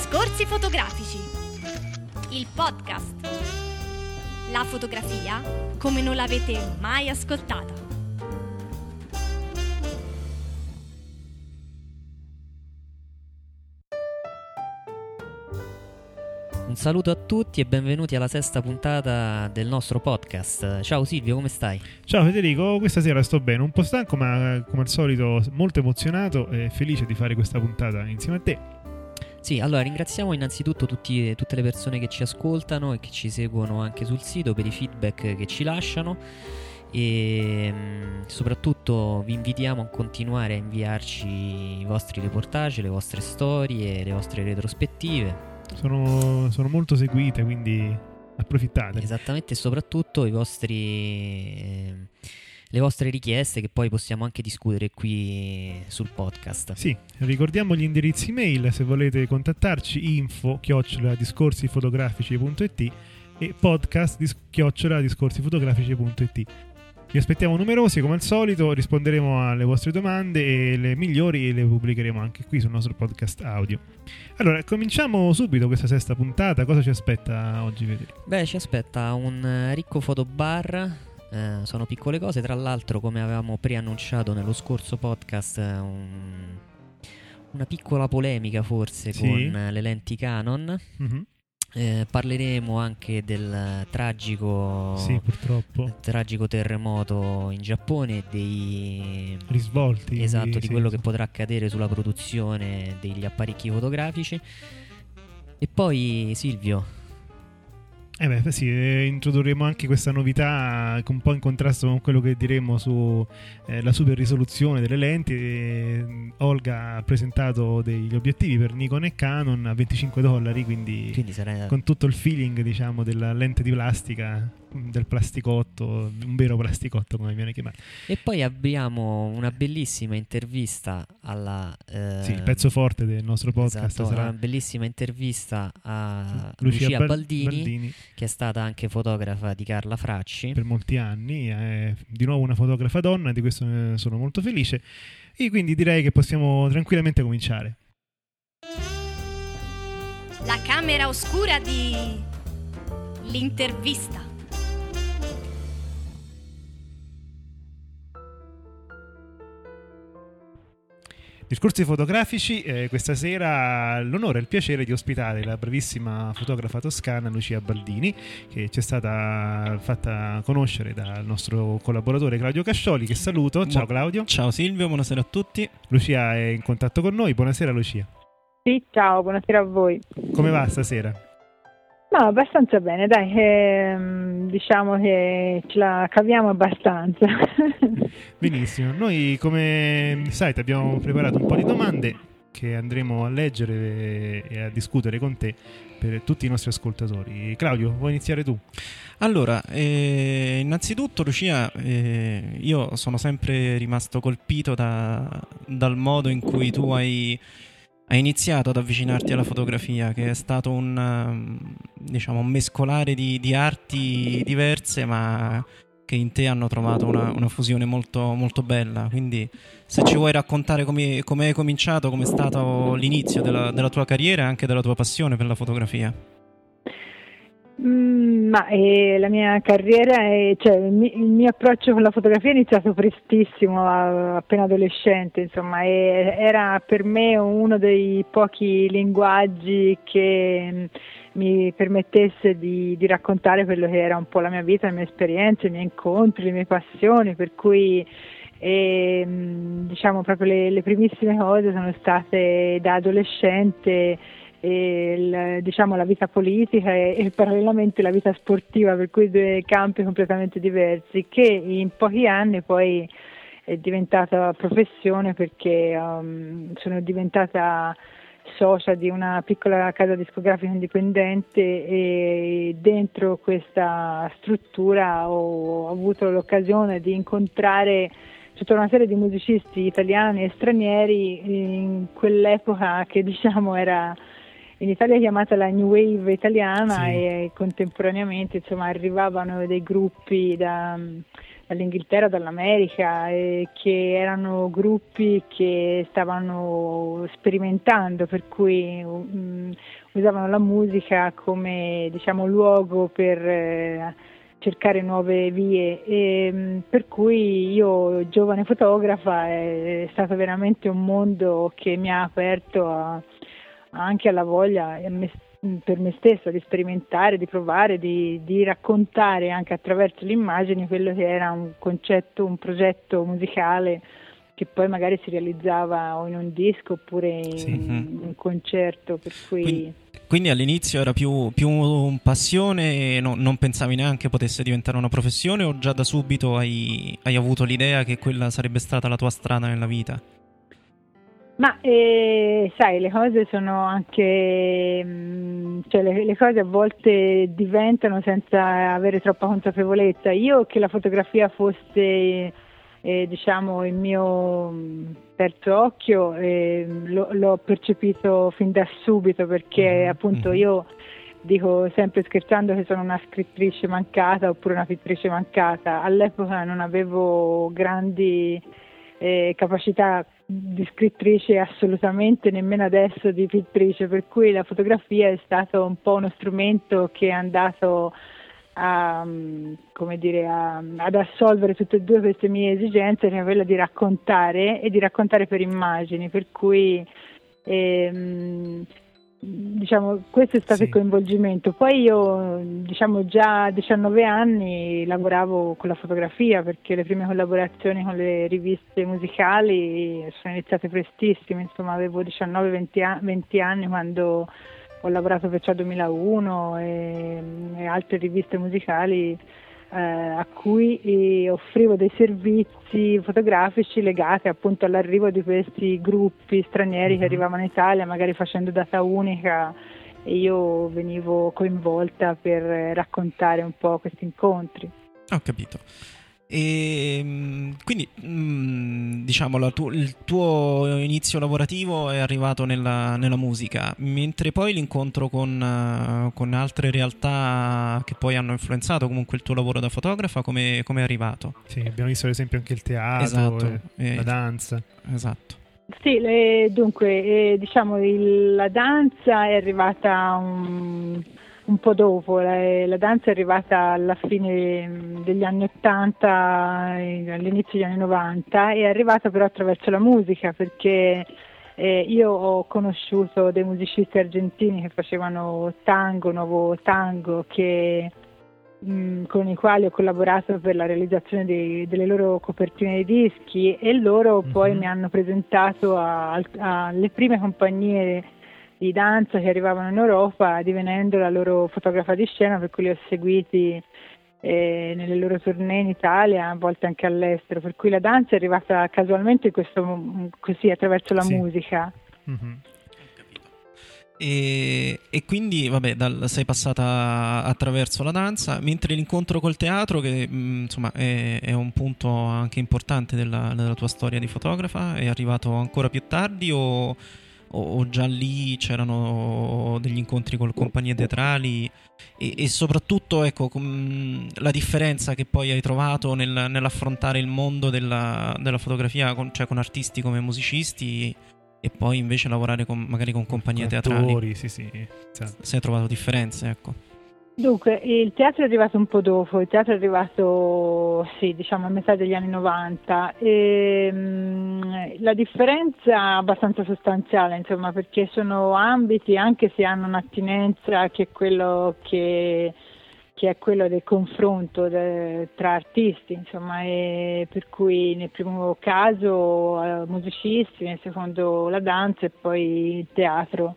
Discorsi fotografici. Il podcast. La fotografia come non l'avete mai ascoltata. Un saluto a tutti e benvenuti alla sesta puntata del nostro podcast. Ciao Silvio, come stai? Ciao Federico, questa sera sto bene, un po' stanco ma come al solito molto emozionato e felice di fare questa puntata insieme a te. Sì, allora ringraziamo innanzitutto tutti, tutte le persone che ci ascoltano e che ci seguono anche sul sito per i feedback che ci lasciano e mh, soprattutto vi invitiamo a continuare a inviarci i vostri reportage, le vostre storie, le vostre retrospettive sono, sono molto seguite, quindi approfittate. Esattamente, e soprattutto i vostri, eh, le vostre richieste che poi possiamo anche discutere qui sul podcast. Sì, ricordiamo gli indirizzi mail se volete contattarci info chiocciola discorsifotografici.it e podcast chiocciola discorsifotografici.it vi aspettiamo numerosi come al solito, risponderemo alle vostre domande e le migliori le pubblicheremo anche qui sul nostro podcast audio. Allora, cominciamo subito questa sesta puntata. Cosa ci aspetta oggi, Federico? Beh, ci aspetta un ricco fotobar. Eh, sono piccole cose, tra l'altro, come avevamo preannunciato nello scorso podcast, un... una piccola polemica forse sì. con le lenti Canon. Mm-hmm. Eh, parleremo anche del tragico, sì, tragico terremoto in Giappone e dei risvolti esatto, di quello che potrà accadere sulla produzione degli apparecchi fotografici. E poi Silvio, eh beh, sì, eh, introdurremo anche questa novità un po' in contrasto con quello che diremo sulla eh, super risoluzione delle lenti. Eh, Olga ha presentato degli obiettivi per Nikon e Canon a 25 dollari, quindi, quindi sarà... con tutto il feeling diciamo, della lente di plastica del plasticotto, un vero plasticotto come viene chiamato. E poi abbiamo una bellissima intervista alla... Eh, sì, il pezzo forte del nostro podcast esatto, sarà... una bellissima intervista a Lucia, Lucia Baldini, Baldini, che è stata anche fotografa di Carla Fracci. Per molti anni, è di nuovo una fotografa donna, di questo sono molto felice. E quindi direi che possiamo tranquillamente cominciare. La camera oscura di... L'intervista. Discorsi fotografici, eh, questa sera l'onore e il piacere di ospitare la bravissima fotografa toscana Lucia Baldini, che ci è stata fatta conoscere dal nostro collaboratore Claudio Cascioli, che saluto. Ciao Claudio. Ciao Silvio, buonasera a tutti. Lucia è in contatto con noi, buonasera Lucia. Sì, ciao, buonasera a voi. Come va stasera? No, abbastanza bene, dai, eh, diciamo che ce la caviamo abbastanza. Benissimo, noi come sai ti abbiamo preparato un po' di domande che andremo a leggere e a discutere con te per tutti i nostri ascoltatori. Claudio, vuoi iniziare tu? Allora, eh, innanzitutto Lucia, eh, io sono sempre rimasto colpito da, dal modo in cui tu hai hai iniziato ad avvicinarti alla fotografia, che è stato un, um, diciamo, un mescolare di, di, arti diverse, ma che in te hanno trovato una, una fusione molto, molto, bella. Quindi, se ci vuoi raccontare come, come hai cominciato, come è stato l'inizio della, della tua carriera e anche della tua passione per la fotografia. Mm, ma eh, la mia carriera, è, cioè, il, mio, il, mio, approccio con la fotografia è iniziato prestissimo, appena adolescente, insomma, e era per me uno dei pochi linguaggi che mm, mi permettesse di, di, raccontare quello che era un po' la mia vita, le mie esperienze, i miei incontri, le mie passioni, per cui e, mm, diciamo proprio le, le primissime cose sono state da adolescente il, diciamo, la vita politica e, e, parallelamente la vita sportiva, per cui due campi completamente diversi, che in pochi anni poi è diventata professione perché um, sono diventata socia di una piccola casa discografica indipendente e dentro questa struttura ho avuto l'occasione di incontrare tutta una serie di musicisti italiani e stranieri in quell'epoca che diciamo era in Italia è chiamata la New Wave italiana sì. e contemporaneamente insomma, arrivavano dei gruppi da, dall'Inghilterra, dall'America, eh, che erano gruppi che stavano sperimentando, per cui um, usavano la musica come diciamo, luogo per eh, cercare nuove vie e mm, per cui io giovane fotografa è stato veramente un mondo che mi ha aperto a, anche alla voglia per me stessa di sperimentare, di provare, di, di, raccontare anche attraverso le immagini quello che era un concetto, un progetto musicale che poi magari si realizzava o in un disco oppure in sì. un concerto. Per cui... Quindi, quindi all'inizio era più, più passione e no, non pensavi neanche potesse diventare una professione o già da subito hai, hai avuto l'idea che quella sarebbe stata la tua strada nella vita? Ma eh, sai, le cose sono anche, mh, mm, cioè le, le, cose a volte diventano senza avere troppa consapevolezza. Io che la fotografia fosse, eh, diciamo, il mio mm, terzo occhio, eh, lo, l'ho percepito fin da subito perché mm-hmm. appunto mm-hmm. io dico sempre scherzando che sono una scrittrice mancata oppure una pittrice mancata. All'epoca non avevo grandi eh, capacità di scrittrice assolutamente, nemmeno adesso di pittrice, per cui la fotografia è stato un po' uno strumento che è andato a, dire, a, ad assolvere tutte e due queste mie esigenze, che è quella di raccontare e di raccontare per immagini, per cui ehm, diciamo, questo è stato sì. il coinvolgimento. Poi io, diciamo, già a 19 anni lavoravo con la fotografia perché le prime collaborazioni con le riviste musicali sono iniziate prestissime, insomma, avevo 19-20 anni quando ho lavorato per Ciao 2001 e, e altre riviste musicali eh, a cui offrivo dei servizi fotografici legati appunto all'arrivo di questi gruppi stranieri che mhm. arrivavano in Italia, magari facendo data unica e io venivo coinvolta per raccontare un po' questi incontri. Ho capito. E ehm, quindi, diciamo, tu- il tuo inizio lavorativo è arrivato nella, nella musica, mentre poi l'incontro con, uh, con, altre realtà che poi hanno influenzato comunque il tuo lavoro da fotografa, come è arrivato? Sì, abbiamo visto ad esempio anche il teatro, esatto. e, la danza. Esatto. Sì, le, dunque, eh, diciamo, il, la danza è arrivata un un po' dopo, la, la, danza è arrivata alla fine degli anni 80, all'inizio degli anni 90, è arrivata però attraverso la musica perché eh, io ho conosciuto dei musicisti argentini che facevano tango, nuovo tango, che, mh, con i quali ho collaborato per la realizzazione dei, delle loro copertine di dischi e loro mm-hmm. poi mi hanno presentato alle prime compagnie di danza che arrivavano in Europa, divenendo la loro fotografa di scena, per cui li ho seguiti eh, nelle loro tournée in Italia, a volte anche all'estero, per cui la danza è arrivata casualmente questo, così attraverso la sì. musica. Mm-hmm. E, e, quindi, vabbè, dal, sei passata attraverso la danza, mentre l'incontro col teatro, che mh, mm, insomma è, è, un punto anche importante della, della, tua storia di fotografa, è arrivato ancora più tardi o o, già lì c'erano degli incontri con compagnie teatrali e, e soprattutto ecco, com, la differenza che poi hai trovato nel, nell'affrontare il mondo della, della fotografia con, cioè con artisti come musicisti e poi invece lavorare con, magari con compagnie con teatrali. Sì, sì. Esatto. Se hai trovato differenze, ecco. Dunque, il teatro è arrivato un po' dopo, il teatro è arrivato, sì, diciamo a metà degli anni 90 e mh, la differenza è abbastanza sostanziale, insomma, perché sono ambiti, anche se hanno un'attinenza che è quello che, che è quello del confronto de, tra artisti, insomma, per cui nel primo caso eh, musicisti, nel secondo la danza e poi il teatro.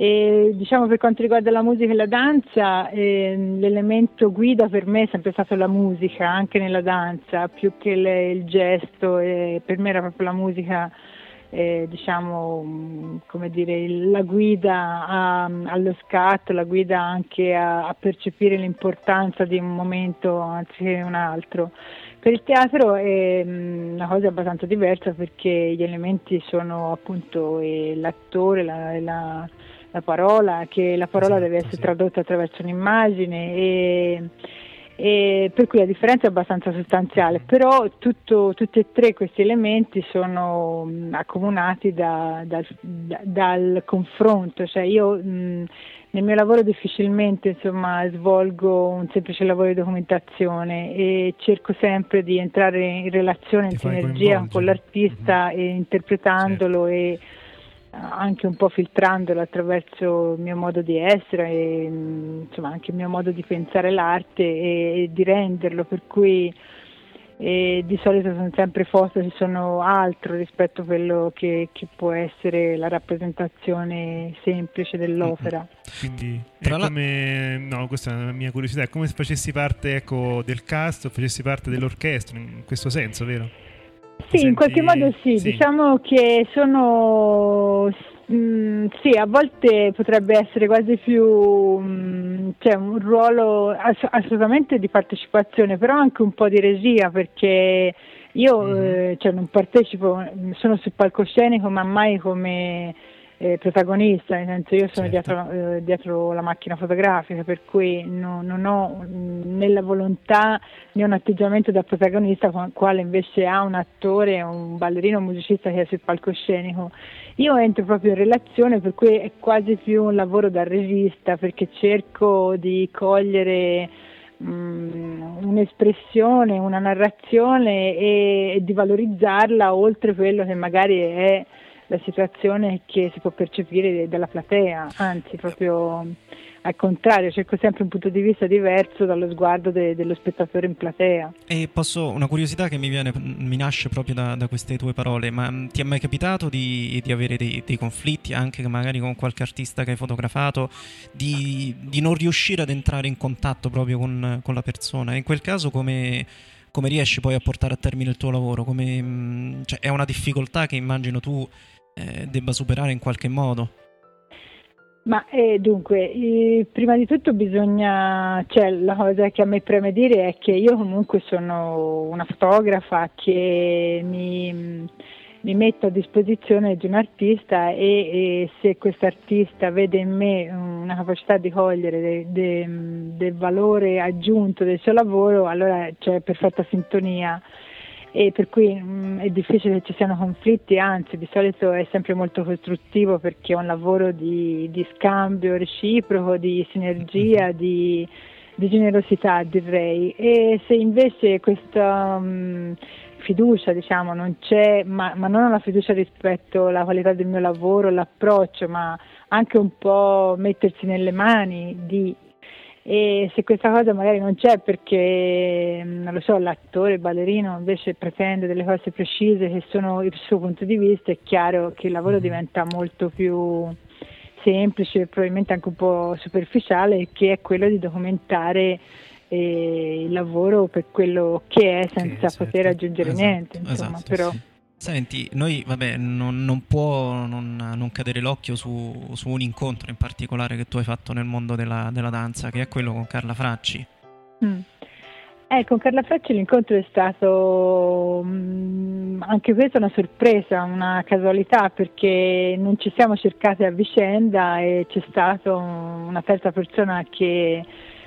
E, diciamo per quanto riguarda la musica e la danza, eh, l'elemento guida per me è sempre stato la musica, anche nella danza, più che le, il gesto, eh, per me era proprio la musica, eh, diciamo, come dire, la guida a, allo scatto, la guida anche a, a percepire l'importanza di un momento anziché un altro. Per il teatro è mm, una cosa abbastanza diversa perché gli elementi sono appunto l'attore, la, la la parola, che la parola esatto, deve essere sì. tradotta attraverso un'immagine e, e per cui la differenza è abbastanza sostanziale, però tutto, tutti e tre questi elementi sono accomunati da, da, da, dal confronto, cioè io mh, nel mio lavoro difficilmente insomma, svolgo un semplice lavoro di documentazione e cerco sempre di entrare in relazione, in sinergia con l'artista mm-hmm. e interpretandolo certo. e anche un po' filtrandolo attraverso il mio modo di essere e insomma anche il mio modo di pensare l'arte e, e di renderlo, per cui e di solito sono sempre foto che sono altro rispetto a quello che, che può essere la rappresentazione semplice dell'opera. Quindi è come, no, questa è la mia curiosità, è come se facessi parte ecco, del cast o facessi parte dell'orchestra, in questo senso, vero? Sì, in qualche modo sì. sì, diciamo che sono Mm, sì, a volte potrebbe essere quasi più mm, cioè un ruolo ass- assolutamente di partecipazione, però anche un po' di regia perché io mm-hmm. eh, cioè, non partecipo, sono sul palcoscenico ma mai come eh, protagonista, nel senso io sono certo. dietro, eh, dietro, la macchina fotografica, per cui no, non ho né la volontà né un atteggiamento da protagonista, quale invece ha un attore, un ballerino, un musicista che è sul palcoscenico. Io entro proprio in relazione, per cui è quasi più un lavoro da regista, perché cerco di cogliere mm, un'espressione, una narrazione e, e di valorizzarla oltre quello che magari è la situazione che si può percepire dalla platea, anzi proprio al contrario, cerco sempre un punto di vista diverso dallo sguardo de- dello spettatore in platea. E posso, una curiosità che mi, viene, mi nasce proprio da, da, queste tue parole, ma mm, ti è mai capitato di, di avere dei, dei, conflitti anche magari con qualche artista che hai fotografato, di, di non riuscire ad entrare in contatto proprio con, con la persona? In quel caso come come riesci poi a portare a termine il tuo lavoro? Come, mm, cioè, è una difficoltà che immagino tu eh, debba superare in qualche modo? Ma eh, dunque, eh, prima di tutto bisogna, cioè la cosa che a me preme dire è che io comunque sono una fotografa che mi, mi metto a disposizione di un artista e, e se questo artista vede in me una capacità di cogliere del de, de valore aggiunto del suo lavoro, allora c'è perfetta sintonia e per cui mh, mm, è difficile che ci siano conflitti, anzi di solito è sempre molto costruttivo perché è un lavoro di, di scambio reciproco, di sinergia, mm-hmm. di, di, generosità direi. E se invece questa mh, mm, fiducia diciamo non c'è, ma, ma non una fiducia rispetto alla qualità del mio lavoro, l'approccio, ma anche un po' mettersi nelle mani di e se questa cosa magari non c'è perché, mm, non lo so, l'attore, il ballerino invece pretende delle cose precise che sono il suo punto di vista, è chiaro che il lavoro mm-hmm. diventa molto più semplice, probabilmente anche un po' superficiale, che è quello di documentare eh, il lavoro per quello che è senza sì, poter certo. aggiungere esatto, niente. Insomma, esatto, però... Sì. Senti, noi vabbè, non, non può non, non, cadere l'occhio su, su, un incontro in particolare che tu hai fatto nel mondo della, della danza, che è quello con Carla Fracci. Mm. Eh, con Carla Fracci l'incontro è stato mh, mm, anche questa una sorpresa, una casualità, perché non ci siamo cercati a vicenda e c'è stata una terza persona che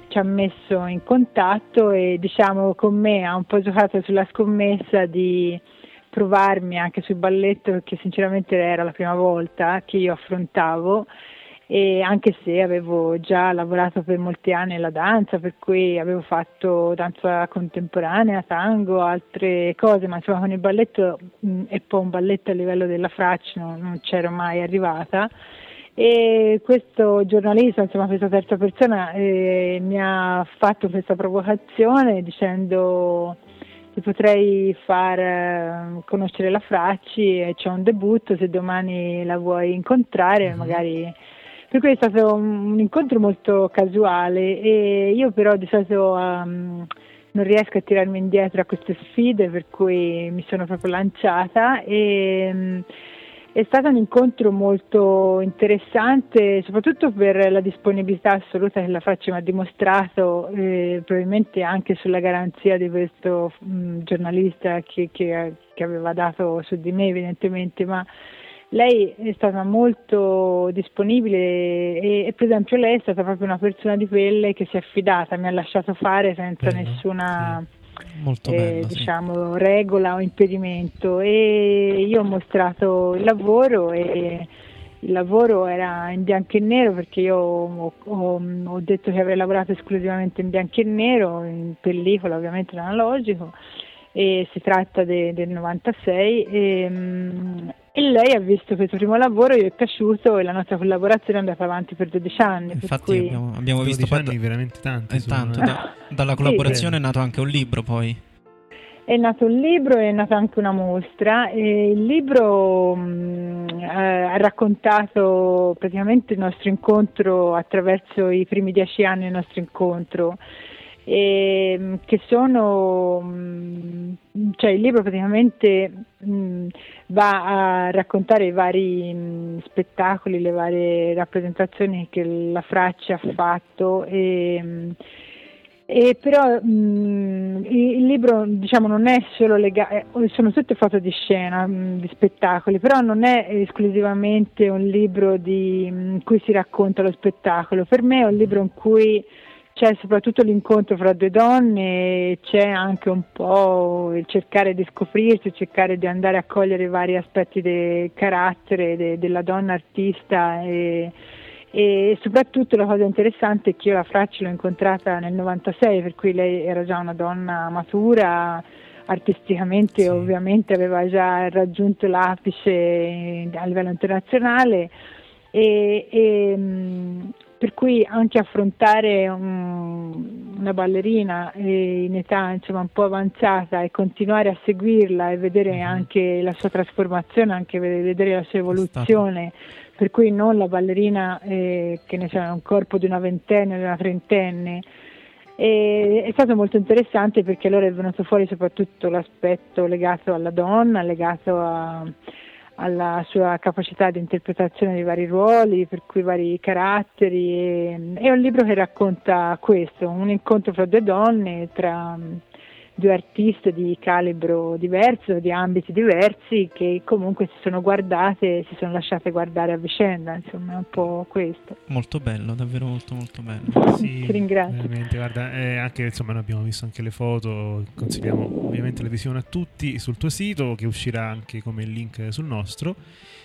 ci ha messo in contatto e diciamo con me ha un po' giocato sulla scommessa di provarmi anche sul balletto perché sinceramente era la prima volta che io affrontavo. E anche se avevo già lavorato per molti anni nella danza, per cui avevo fatto danza contemporanea, tango, altre cose, ma insomma con il balletto e poi un balletto a livello della Fracci non, non c'ero mai arrivata. E questo giornalista, insomma questa terza persona eh, mi ha fatto questa provocazione dicendo ti potrei far eh, conoscere la Fracci e c'è un debutto se domani la vuoi incontrare mm-hmm. magari per cui è stato un, un, incontro molto casuale e io però di solito um, non riesco a tirarmi indietro a queste sfide per cui mi sono proprio lanciata e um, è stato un incontro molto interessante, soprattutto per la disponibilità assoluta che la Faccia mi ha dimostrato, eh, probabilmente anche sulla garanzia di questo mh, giornalista che, che, che, aveva dato su di me evidentemente, ma lei è stata molto disponibile e, e, per esempio lei è stata proprio una persona di quelle che si è affidata, mi ha lasciato fare senza Bello, nessuna Molto eh, bello, sì. diciamo, regola o impedimento e io ho mostrato il lavoro e il lavoro era in bianco e nero perché io ho, ho, ho detto che avrei lavorato esclusivamente in bianco e nero, in pellicola ovviamente in analogico e si tratta de, del 96 e, mm, e, lei ha visto questo primo lavoro, gli è piaciuto e la nostra collaborazione è andata avanti per 12 anni. Infatti cui... abbiamo, abbiamo visto... 12 anni veramente tanti. Tanto, da, dalla collaborazione sì. è nato anche un libro poi. È nato un libro e è nata anche una mostra e il libro mh, mm, ha raccontato praticamente il nostro incontro attraverso i primi dieci anni del nostro incontro e, mm, che sono mm, cioè il libro praticamente mh, va a raccontare i vari mh, spettacoli, le varie rappresentazioni che la Fraccia ha fatto e, mh, e però mh, il libro diciamo, non è solo legato, eh, sono tutte foto di scena, mh, di spettacoli, però non è esclusivamente un libro di, in cui si racconta lo spettacolo, per me è un libro in cui c'è soprattutto l'incontro fra due donne, c'è anche un po' il cercare di scoprirsi, cercare di andare a cogliere vari aspetti del carattere de, della donna artista e, e soprattutto la cosa interessante è che io la Fracci l'ho incontrata nel 96, per cui lei era già una donna matura, artisticamente sì. ovviamente aveva già raggiunto l'apice a livello internazionale e, e per cui anche affrontare un, una ballerina in età insomma, un po' avanzata e continuare a seguirla e vedere mm-hmm. anche la sua trasformazione, anche vedere la sua evoluzione per cui non la ballerina eh, che ne sa, un corpo di una ventenne o di una trentenne. E è stato molto interessante perché allora è venuto fuori soprattutto l'aspetto legato alla donna, legato a, alla sua capacità di interpretazione di vari ruoli, per cui vari caratteri. E, è un libro che racconta questo, un incontro fra due donne, tra due artiste di calibro diverso, di ambiti diversi, che comunque si sono guardate e si sono lasciate guardare a vicenda, insomma è un po' questo. Molto bello, davvero molto molto bello. Sì, Ti ringrazio. Guarda, eh, anche insomma noi abbiamo visto anche le foto, consigliamo ovviamente la visione a tutti sul tuo sito che uscirà anche come link sul nostro.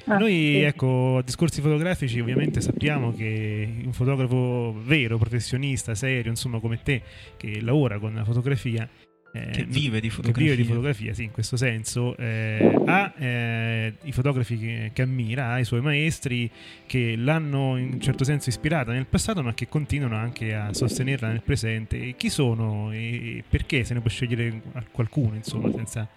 Ah, Noi, sì. ecco, a discorsi fotografici, ovviamente sappiamo che un fotografo vero, professionista, serio, insomma, come te, che lavora con la fotografia, eh, che vive di fotografia. Che vive di fotografia, sì, in questo senso. Eh, ha eh, i fotografi che, che, ammira, ha i suoi maestri che l'hanno in un certo senso ispirata nel passato, ma che continuano anche a sostenerla nel presente. E chi sono e perché se ne può scegliere qualcuno, insomma, senza...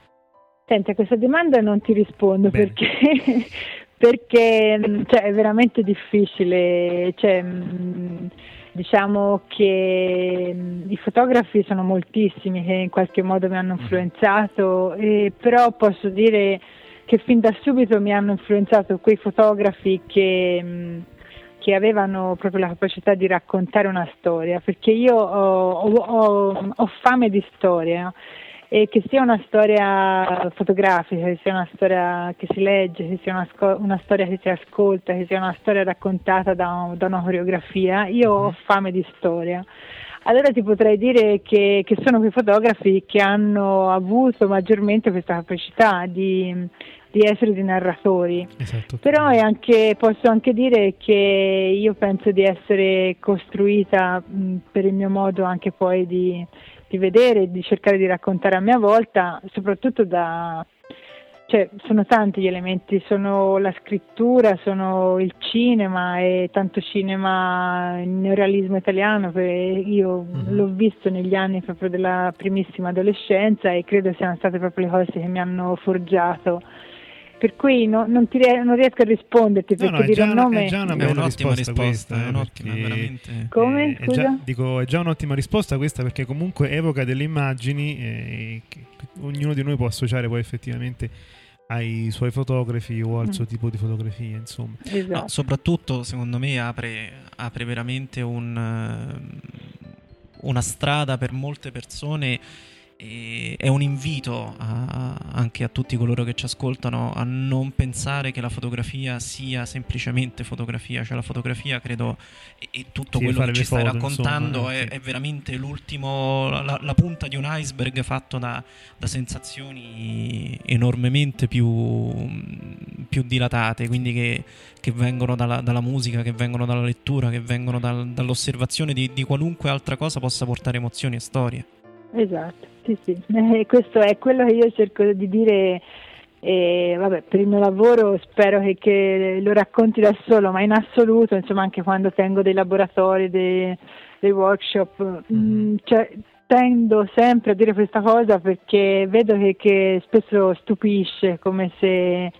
Senti, a questa domanda non ti rispondo Bene. perché, perché cioè, è veramente difficile. Cioè, mh, Diciamo che i fotografi sono moltissimi che in qualche modo mi hanno mm. influenzato, eh, però posso dire che fin da subito mi hanno influenzato quei fotografi che, che avevano proprio la capacità di raccontare una storia, perché io ho, ho, ho fame di storia e che sia una storia fotografica, che sia una storia che si legge, che sia una, sco- una storia che si ascolta, che sia una storia raccontata da, da, una coreografia, io ho mhm. fame di storia. Allora ti potrei dire che, che sono quei fotografi che hanno avuto maggiormente questa capacità di, di essere dei narratori. Esatto. Però anche, posso anche dire che io penso di essere costruita mh, per il mio modo anche poi di, di vedere e di cercare di raccontare a mia volta, soprattutto da... Cioè, sono tanti gli elementi, sono la scrittura, sono il cinema e tanto cinema, il neorealismo italiano, io mm-hmm. l'ho visto negli anni proprio della primissima adolescenza e credo siano state proprio le cose che mi hanno forgiato per cui no, non, ti, non, riesco a risponderti perché no, no, dire un nome è già una bella risposta, risposta, questa, è un'ottima, veramente. Come? È, già, dico, è già un'ottima risposta questa perché comunque evoca delle immagini eh, che ognuno di noi può associare poi effettivamente ai suoi fotografi o al mm. suo tipo di fotografia, insomma. Esatto. No, soprattutto, secondo me, apre, apre veramente un, una strada per molte persone e è un invito a, anche a tutti coloro che ci ascoltano a non pensare che la fotografia sia semplicemente fotografia, cioè la fotografia credo e, tutto Sì, quello che ci stai foto, raccontando insomma, è, sì. è veramente l'ultimo, la, la punta di un iceberg fatto da, da sensazioni enormemente più, più dilatate, quindi che, che vengono dalla, dalla musica, che vengono dalla lettura, che vengono dal- dall'osservazione di, di qualunque altra cosa possa portare emozioni e storie. Esatto, sì, sì. Eh, questo è quello che io cerco di dire. E vabbè, per il mio lavoro spero che, che lo racconti da solo, ma in assoluto, insomma, anche quando tengo dei laboratori, dei, dei workshop, Mhm. mh, cioè, tendo sempre a dire questa cosa perché vedo che, che spesso stupisce come se,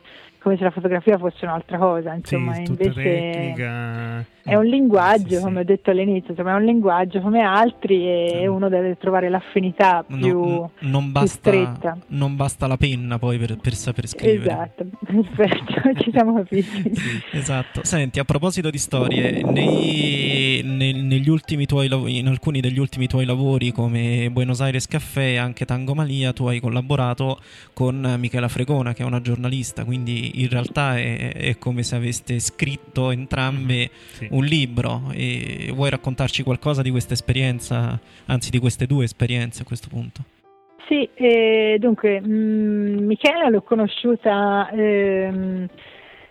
come se la fotografia fosse un'altra cosa, insomma, sì, invece tecnica. è un linguaggio, Sì, sì. come ho detto all'inizio, insomma, è un linguaggio come altri e Mm. uno deve trovare l'affinità No- più, n- non, più basta, stretta. non basta la penna poi per, per saper scrivere. Esatto, perfetto, ci siamo capiti. Esatto. Senti, a proposito di storie, nei- nel- negli ultimi tuoi lav- in alcuni degli ultimi tuoi lavori come Buenos Aires Caffè e anche Tango Malia, tu hai collaborato con Michela Fregona, che è una giornalista, quindi in realtà è, è come se aveste scritto entrambe Sì. un libro. E vuoi raccontarci qualcosa di questa esperienza, anzi di queste due esperienze a questo punto? Sì, eh, dunque, mh, Michela l'ho conosciuta ehm,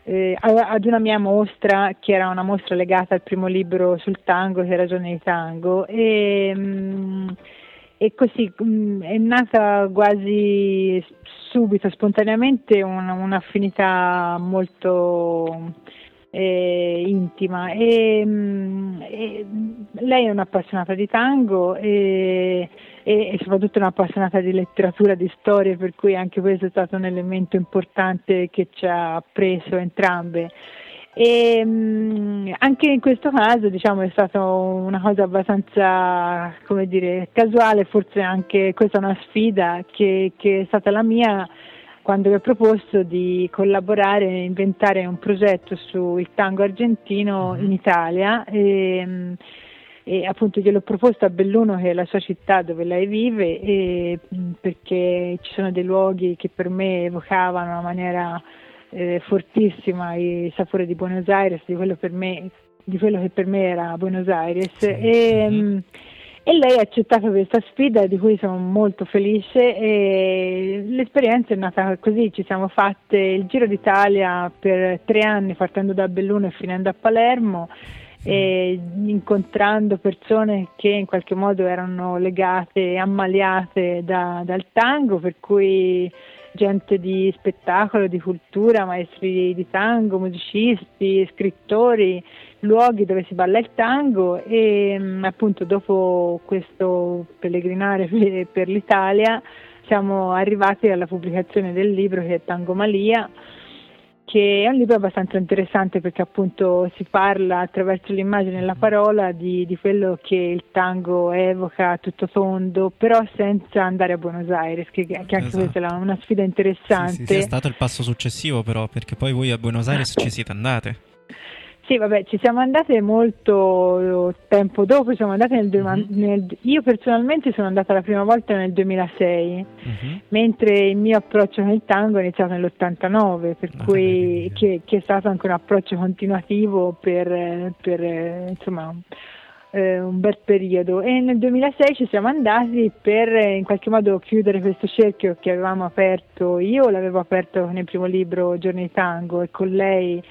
eh, ad una mia mostra, che era una mostra legata al primo libro sul tango, che era Giorni di Tango, e, mh, e così mh, è nata quasi subito, spontaneamente, un- un'affinità molto eh, intima. E, mh, e lei è un'appassionata di tango e, e, e soprattutto un'appassionata di letteratura, di storie, per cui anche questo è stato un elemento importante che ci ha preso entrambe. E mh, anche in questo caso diciamo è stata una cosa abbastanza come dire casuale, forse anche questa è una sfida che, che è stata la mia quando vi ho proposto di collaborare e inventare un progetto sul tango argentino Mhm. in Italia e, mh, e appunto gliel'ho proposto a Belluno che è la sua città dove lei vive e, perché ci sono dei luoghi che per me evocavano in una maniera eh, fortissima il sapore di Buenos Aires, di quello, per me, di quello che per me era Buenos Aires. Sì. E, mh, e lei ha accettato questa sfida di cui sono molto felice e l'esperienza è nata così, ci siamo fatte il Giro d'Italia per tre anni partendo da Belluno e finendo a Palermo e incontrando persone che in qualche modo erano legate, ammaliate da- dal tango, per cui gente di spettacolo, di cultura, maestri di tango, musicisti, scrittori, luoghi dove si balla il tango e mh, appunto dopo questo pellegrinare per l'Italia siamo arrivati alla pubblicazione del libro che è Tango Malia che è un libro abbastanza interessante perché appunto si parla attraverso l'immagine e la parola di, di quello che il tango evoca a tutto tondo, però senza andare a Buenos Aires, che, che anche Esatto. questa è una sfida interessante. Sì, è stato il passo successivo però, perché poi voi a Buenos Aires ci siete andate. Sì, vabbè, ci siamo andate molto tempo dopo, siamo andate nel, Mhm. nel- io personalmente sono andata la prima volta nel 2006, Mhm. mentre il mio approccio con il tango è iniziato nell'89, per Ah, cui che, che è stato anche un approccio continuativo per, eh, per, eh, insomma eh, un bel periodo e nel 2006 ci siamo andati per eh, in qualche modo chiudere questo cerchio che avevamo aperto io l'avevo aperto nel primo libro Giorni di Tango e con lei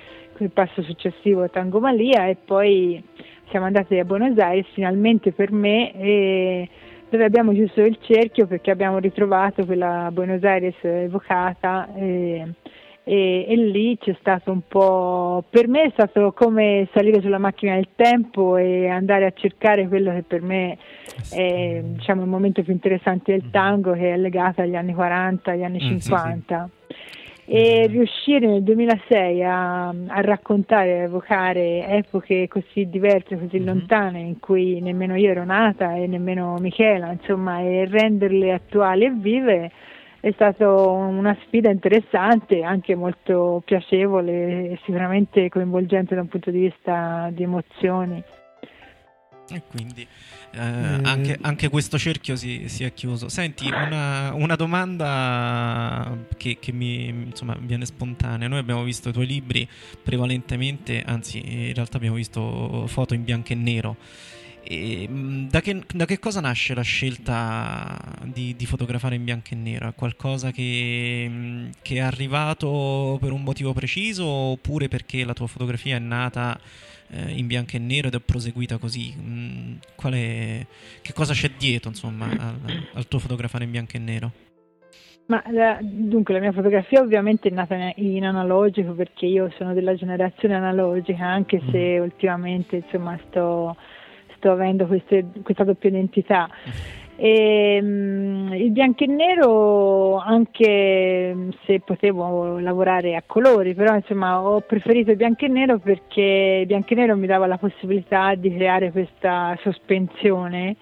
il passo successivo Tango Malia e poi siamo andati a Buenos Aires finalmente per me e dove abbiamo chiuso il cerchio perché abbiamo ritrovato quella Buenos Aires evocata e, e- e lì c'è stato un po' per me è stato come salire sulla macchina del tempo e andare a cercare quello che per me è diciamo, il momento più interessante del tango che è legato agli anni 40, agli anni Mm, sì, sì. 50 e riuscire nel 2006 a, a raccontare, a evocare epoche così diverse, così Mhm. lontane in cui nemmeno io ero nata e nemmeno Michela, insomma, e renderle attuali e vive è stata una sfida interessante, anche molto piacevole e sicuramente coinvolgente da un punto di vista di emozioni. E quindi eh, anche, anche, questo cerchio si, si è chiuso. Senti, una, una domanda che, che mi insomma, viene spontanea. Noi abbiamo visto i tuoi libri prevalentemente, anzi in realtà abbiamo visto foto in bianco e nero. E, da, che, da, che, cosa nasce la scelta di, di, fotografare in bianco e nero? È qualcosa che, che, è arrivato per un motivo preciso oppure perché la tua fotografia è nata eh, in bianco e nero ed è proseguita così. Mm, è, che cosa c'è dietro, insomma, al, al, tuo fotografare in bianco e nero? Ma la, dunque la mia fotografia ovviamente è nata in analogico perché io sono della generazione analogica, anche se mm. ultimamente insomma sto, sto avendo queste, questa doppia identità. E, um, il bianco e nero, anche se potevo lavorare a colori, però insomma ho preferito il bianco e nero perché il bianco e nero mi dava la possibilità di creare questa sospensione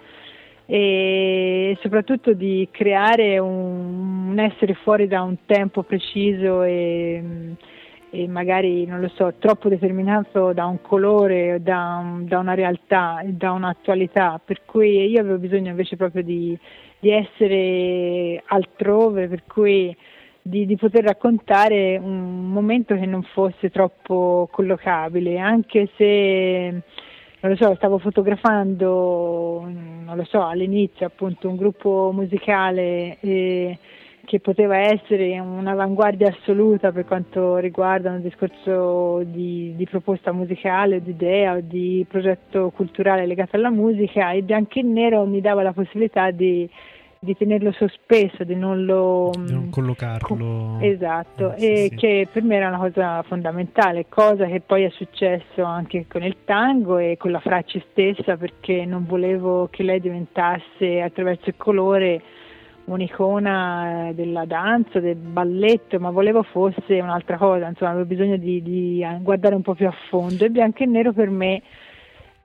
e soprattutto di creare un, un essere fuori da un tempo preciso e e magari non lo so, troppo determinato da un colore, da, un, da una realtà, da un'attualità, per cui io avevo bisogno invece proprio di, di essere altrove, per cui di, di, poter raccontare un momento che non fosse troppo collocabile, anche se non lo so, stavo fotografando, non lo so, all'inizio appunto un gruppo musicale e che poteva essere un'avanguardia assoluta per quanto riguarda un discorso di, di proposta musicale, di idea o di progetto culturale legato alla musica, il bianco e nero mi dava la possibilità di, di tenerlo sospeso, di non lo di non collocarlo. Co- esatto, eh, sì, e sì. che per me era una cosa fondamentale, cosa che poi è successo anche con il tango e con la Fracci stessa, perché non volevo che lei diventasse attraverso il colore un'icona eh, della danza, del balletto, ma volevo fosse un'altra cosa, insomma avevo bisogno di, di eh, guardare un po' più a fondo e bianco e nero per me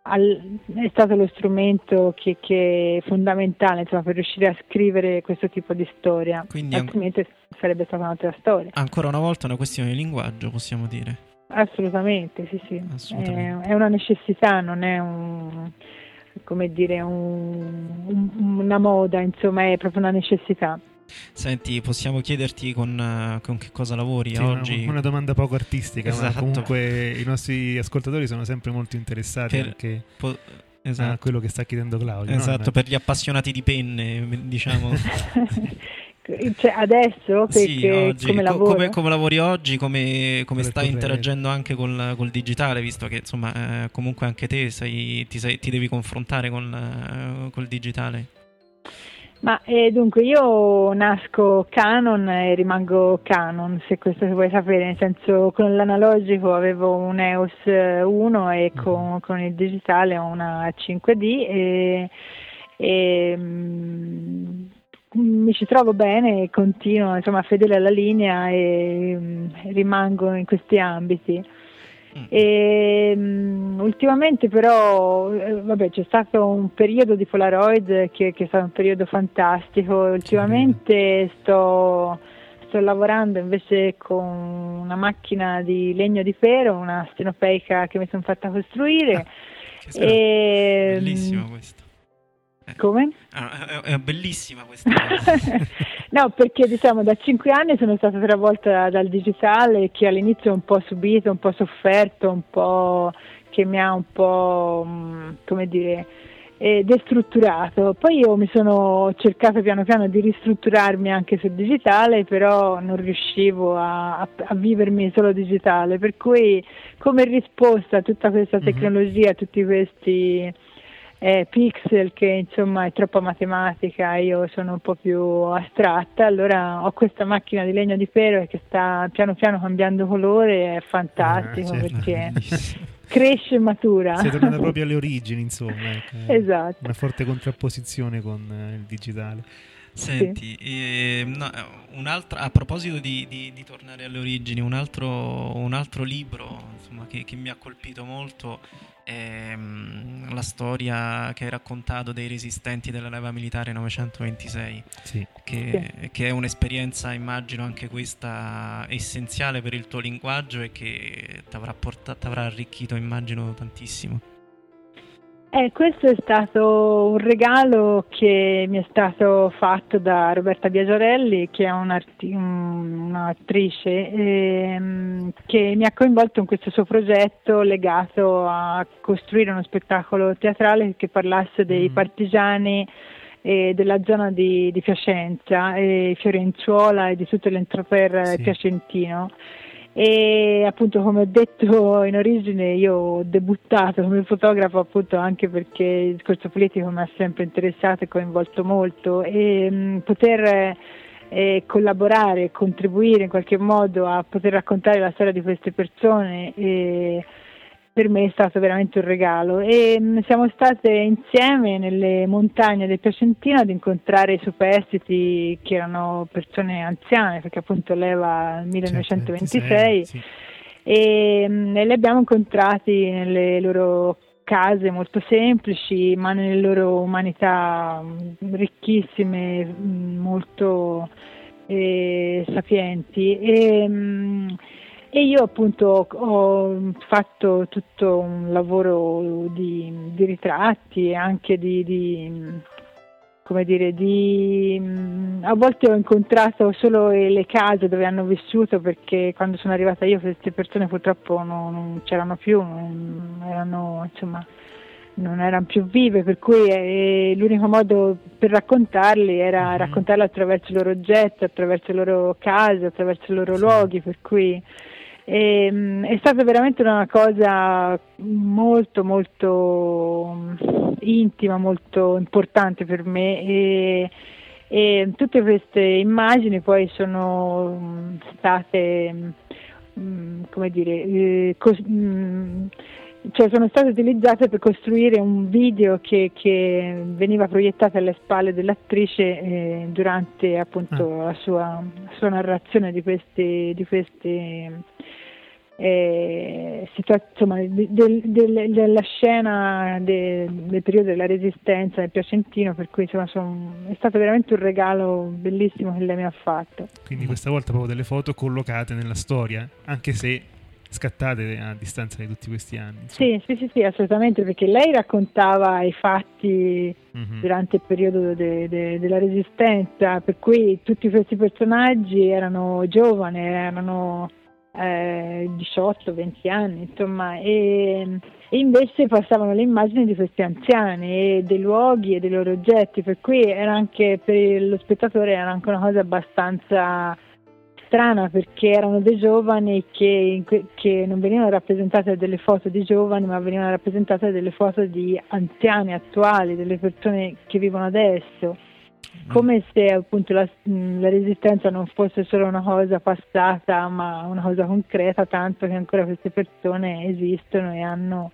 è stato lo strumento che, che è fondamentale insomma, per riuscire a scrivere questo tipo di storia, Quindi altrimenti sarebbe stata un'altra storia. Ancora una volta una questione di linguaggio, possiamo dire. Assolutamente, sì, sì. Assolutamente. È, è una necessità, non è un come dire, un, un, una moda, insomma, è proprio una necessità. Senti, possiamo chiederti con, uh, con che cosa lavori sì, oggi? Una, una, domanda poco artistica, esatto. ma comunque i nostri ascoltatori sono sempre molto interessati per, anche po- esatto. a quello che sta chiedendo Claudio. Esatto, no? per gli appassionati di penne, diciamo. Cioè, adesso sì, oggi, come, co- come, come, lavori oggi, come, come stai interagendo anche col, col, digitale, visto che insomma eh, comunque anche te sei, ti, sei, ti, devi confrontare con eh, col digitale. Ma eh, dunque io nasco Canon e rimango Canon, se questo si vuoi sapere, nel senso con l'analogico avevo un EOS 1 e mm-hmm. con, con il digitale ho una 5D e, e mm, mi ci trovo bene e continuo insomma fedele alla linea e um, rimango in questi ambiti. Mm. E, um, ultimamente però eh, vabbè, c'è stato un periodo di Polaroid che, che, è stato un periodo fantastico, ultimamente sto, sto lavorando invece con una macchina di legno di pero, una stenopeica che mi sono fatta costruire. Ah, e, bellissimo questo come? Ah, è, è, bellissima questa no, perché diciamo da cinque anni sono stata travolta dal digitale che all'inizio ho un po' subito, un po' sofferto, un po' che mi ha un po' mm, come dire eh, destrutturato. Poi io mi sono cercato piano piano di ristrutturarmi anche sul digitale, però non riuscivo a, a, a vivermi solo digitale, per cui come risposta a tutta questa mhm. tecnologia, a tutti questi eh, pixel che insomma è troppa matematica, io sono un po' più astratta, allora ho questa macchina di legno di pero che sta piano piano cambiando colore, è fantastico ah, certo. perché cresce e matura. Si è tornata proprio alle origini, insomma. Ecco. Esatto. Una forte contrapposizione con eh, il digitale. Senti, sì. eh, no, a proposito di, di, di, tornare alle origini, un altro, un altro libro insomma, che, che mi ha colpito molto ehm, la storia che hai raccontato dei resistenti della leva militare 926, sì. Che, sì. che, è un'esperienza, immagino, anche questa essenziale per il tuo linguaggio e che ti avrà, portato, arricchito, immagino, tantissimo. Eh, questo è stato un regalo che mi è stato fatto da Roberta Biagiorelli, che è un'arti- un'attrice ehm, che mi ha coinvolto in questo suo progetto legato a costruire uno spettacolo teatrale che parlasse dei mm. partigiani eh, della zona di, di Piacenza, eh, Fiorenzuola e di tutto l'entroper sì. piacentino e appunto come ho detto in origine io ho debuttato come fotografo appunto anche perché il discorso politico mi ha sempre interessato e coinvolto molto. E mh, mm, poter eh, collaborare e contribuire in qualche modo a poter raccontare la storia di queste persone eh, per me è stato veramente un regalo e mh, mm, siamo state insieme nelle montagne del Piacentino ad incontrare i superstiti che erano persone anziane perché appunto leva il 1926 sì. e, mh, mm, e li abbiamo incontrati nelle loro case molto semplici ma nelle loro umanità mm, ricchissime molto eh, sapienti e, mh, e io appunto ho fatto tutto un lavoro di, di ritratti e anche di, di, come dire, di, a volte ho incontrato solo le case dove hanno vissuto perché quando sono arrivata io queste persone purtroppo non, non c'erano più, non erano, insomma, non erano più vive, per cui eh, l'unico modo per raccontarli era mm-hmm. raccontarli attraverso i loro oggetti, attraverso le loro case, attraverso i loro sì. luoghi, per cui e, ehm, è stata veramente una cosa molto molto intima, molto importante per me e, e tutte queste immagini poi sono state mm, come dire eh, cos- mm, cioè sono state utilizzate per costruire un video che, che veniva proiettato alle spalle dell'attrice eh, durante appunto ah. la, sua, la, sua, narrazione di queste, di queste eh, insomma, del, del, della scena de, del periodo della resistenza nel Piacentino, per cui insomma, son, è stato veramente un regalo bellissimo che lei mi ha fatto. Quindi questa volta proprio delle foto collocate nella storia, anche se scattate a distanza di tutti questi anni. Sì, sì, sì, sì, assolutamente, perché lei raccontava i fatti mm-hmm. durante il periodo de, de, della resistenza, per cui tutti questi personaggi erano giovani, erano eh, 18-20 anni, insomma, e, e, invece passavano le immagini di questi anziani e dei luoghi e dei loro oggetti, per cui era anche per lo spettatore era anche una cosa abbastanza strana perché erano dei giovani che, che non venivano rappresentate delle foto di giovani ma venivano rappresentate delle foto di anziani attuali, delle persone che vivono adesso. Come se appunto la, la, resistenza non fosse solo una cosa passata ma una cosa concreta, tanto che ancora queste persone esistono e hanno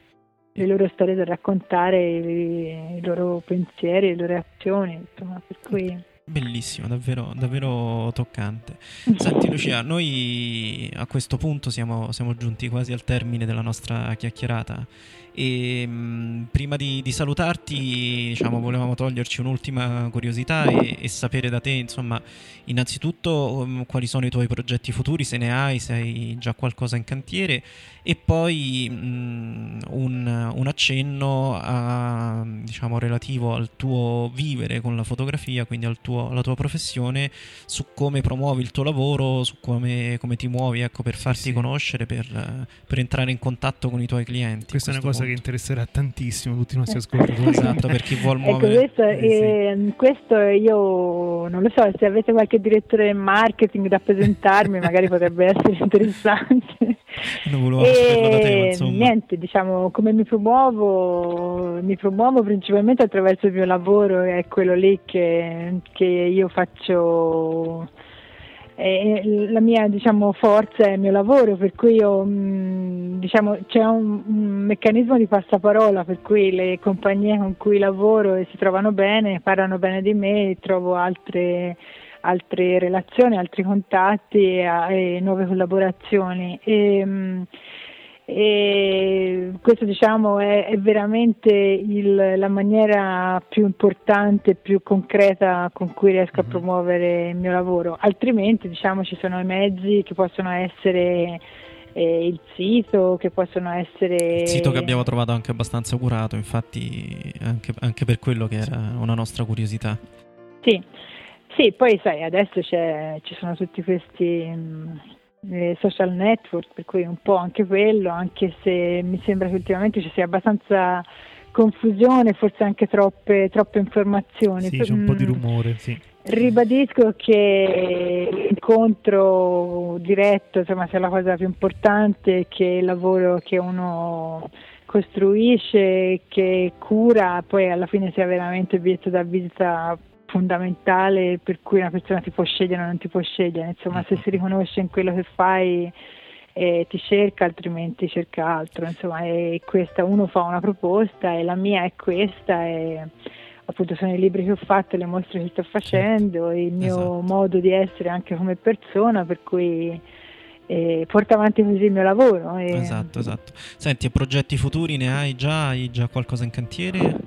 le loro storie da raccontare, i, i loro pensieri, le loro azioni, insomma, per cui... Bellissimo, davvero, davvero toccante. Senti Lucia, noi a questo punto siamo, siamo giunti quasi al termine della nostra chiacchierata e mh, mm, prima di, di, salutarti, diciamo, volevamo toglierci un'ultima curiosità e, e sapere da te, insomma, innanzitutto um, quali sono i tuoi progetti futuri, se ne hai, se hai già qualcosa in cantiere, e poi mh, mm, un, un, accenno a, diciamo, relativo al tuo vivere con la fotografia, quindi al tuo, alla tua professione, su come promuovi il tuo lavoro, su come, come ti muovi, ecco, per farti sì. conoscere, per, per, entrare in contatto con i tuoi clienti. Questa è una cosa che interesserà tantissimo tutti i nostri ascoltatori. esatto, per chi vuole ecco, muovere. Ecco, questo, eh, sì. questo, io non lo so, se avete qualche direttore marketing da presentarmi, magari potrebbe essere interessante. Non volevo e, da te, insomma. Niente, diciamo, come mi promuovo? Mi promuovo principalmente attraverso il mio lavoro, è quello lì che, che io faccio eh, la mia diciamo, forza è il mio lavoro, per cui io, mh, mm, diciamo, c'è un, un, meccanismo di passaparola, per cui le compagnie con cui lavoro si trovano bene, parlano bene di me, e trovo altre, altre relazioni, altri contatti e, e nuove collaborazioni. E, mh, mm, e questo diciamo è, è veramente il, la maniera più importante, più concreta con cui riesco a mhm. promuovere il mio lavoro, altrimenti diciamo ci sono i mezzi che possono essere eh, il sito, che possono essere... Il sito che abbiamo trovato anche abbastanza curato, infatti anche, anche per quello che era una nostra curiosità. Sì, sì poi sai, adesso ci sono tutti questi mh, eh, social network, per cui un po' anche quello, anche se mi sembra che ultimamente ci sia abbastanza confusione, forse anche troppe, troppe informazioni. Sì, c'è un po' di rumore, sì. Ribadisco che l'incontro diretto insomma, sia la cosa più importante, che il lavoro che uno costruisce, che cura, poi alla fine sia veramente il biglietto da visita fondamentale per cui una persona ti può scegliere o non ti può scegliere, insomma se si riconosce in quello che fai eh, ti cerca, altrimenti cerca altro, insomma e questa uno fa una proposta e la mia è questa e appunto sono i libri che ho fatto, le mostre che sto facendo, il mio esatto. modo di essere anche come persona, per cui eh, porto avanti così il mio lavoro. E... Esatto, esatto. Senti, progetti futuri ne hai già? Hai già qualcosa in cantiere?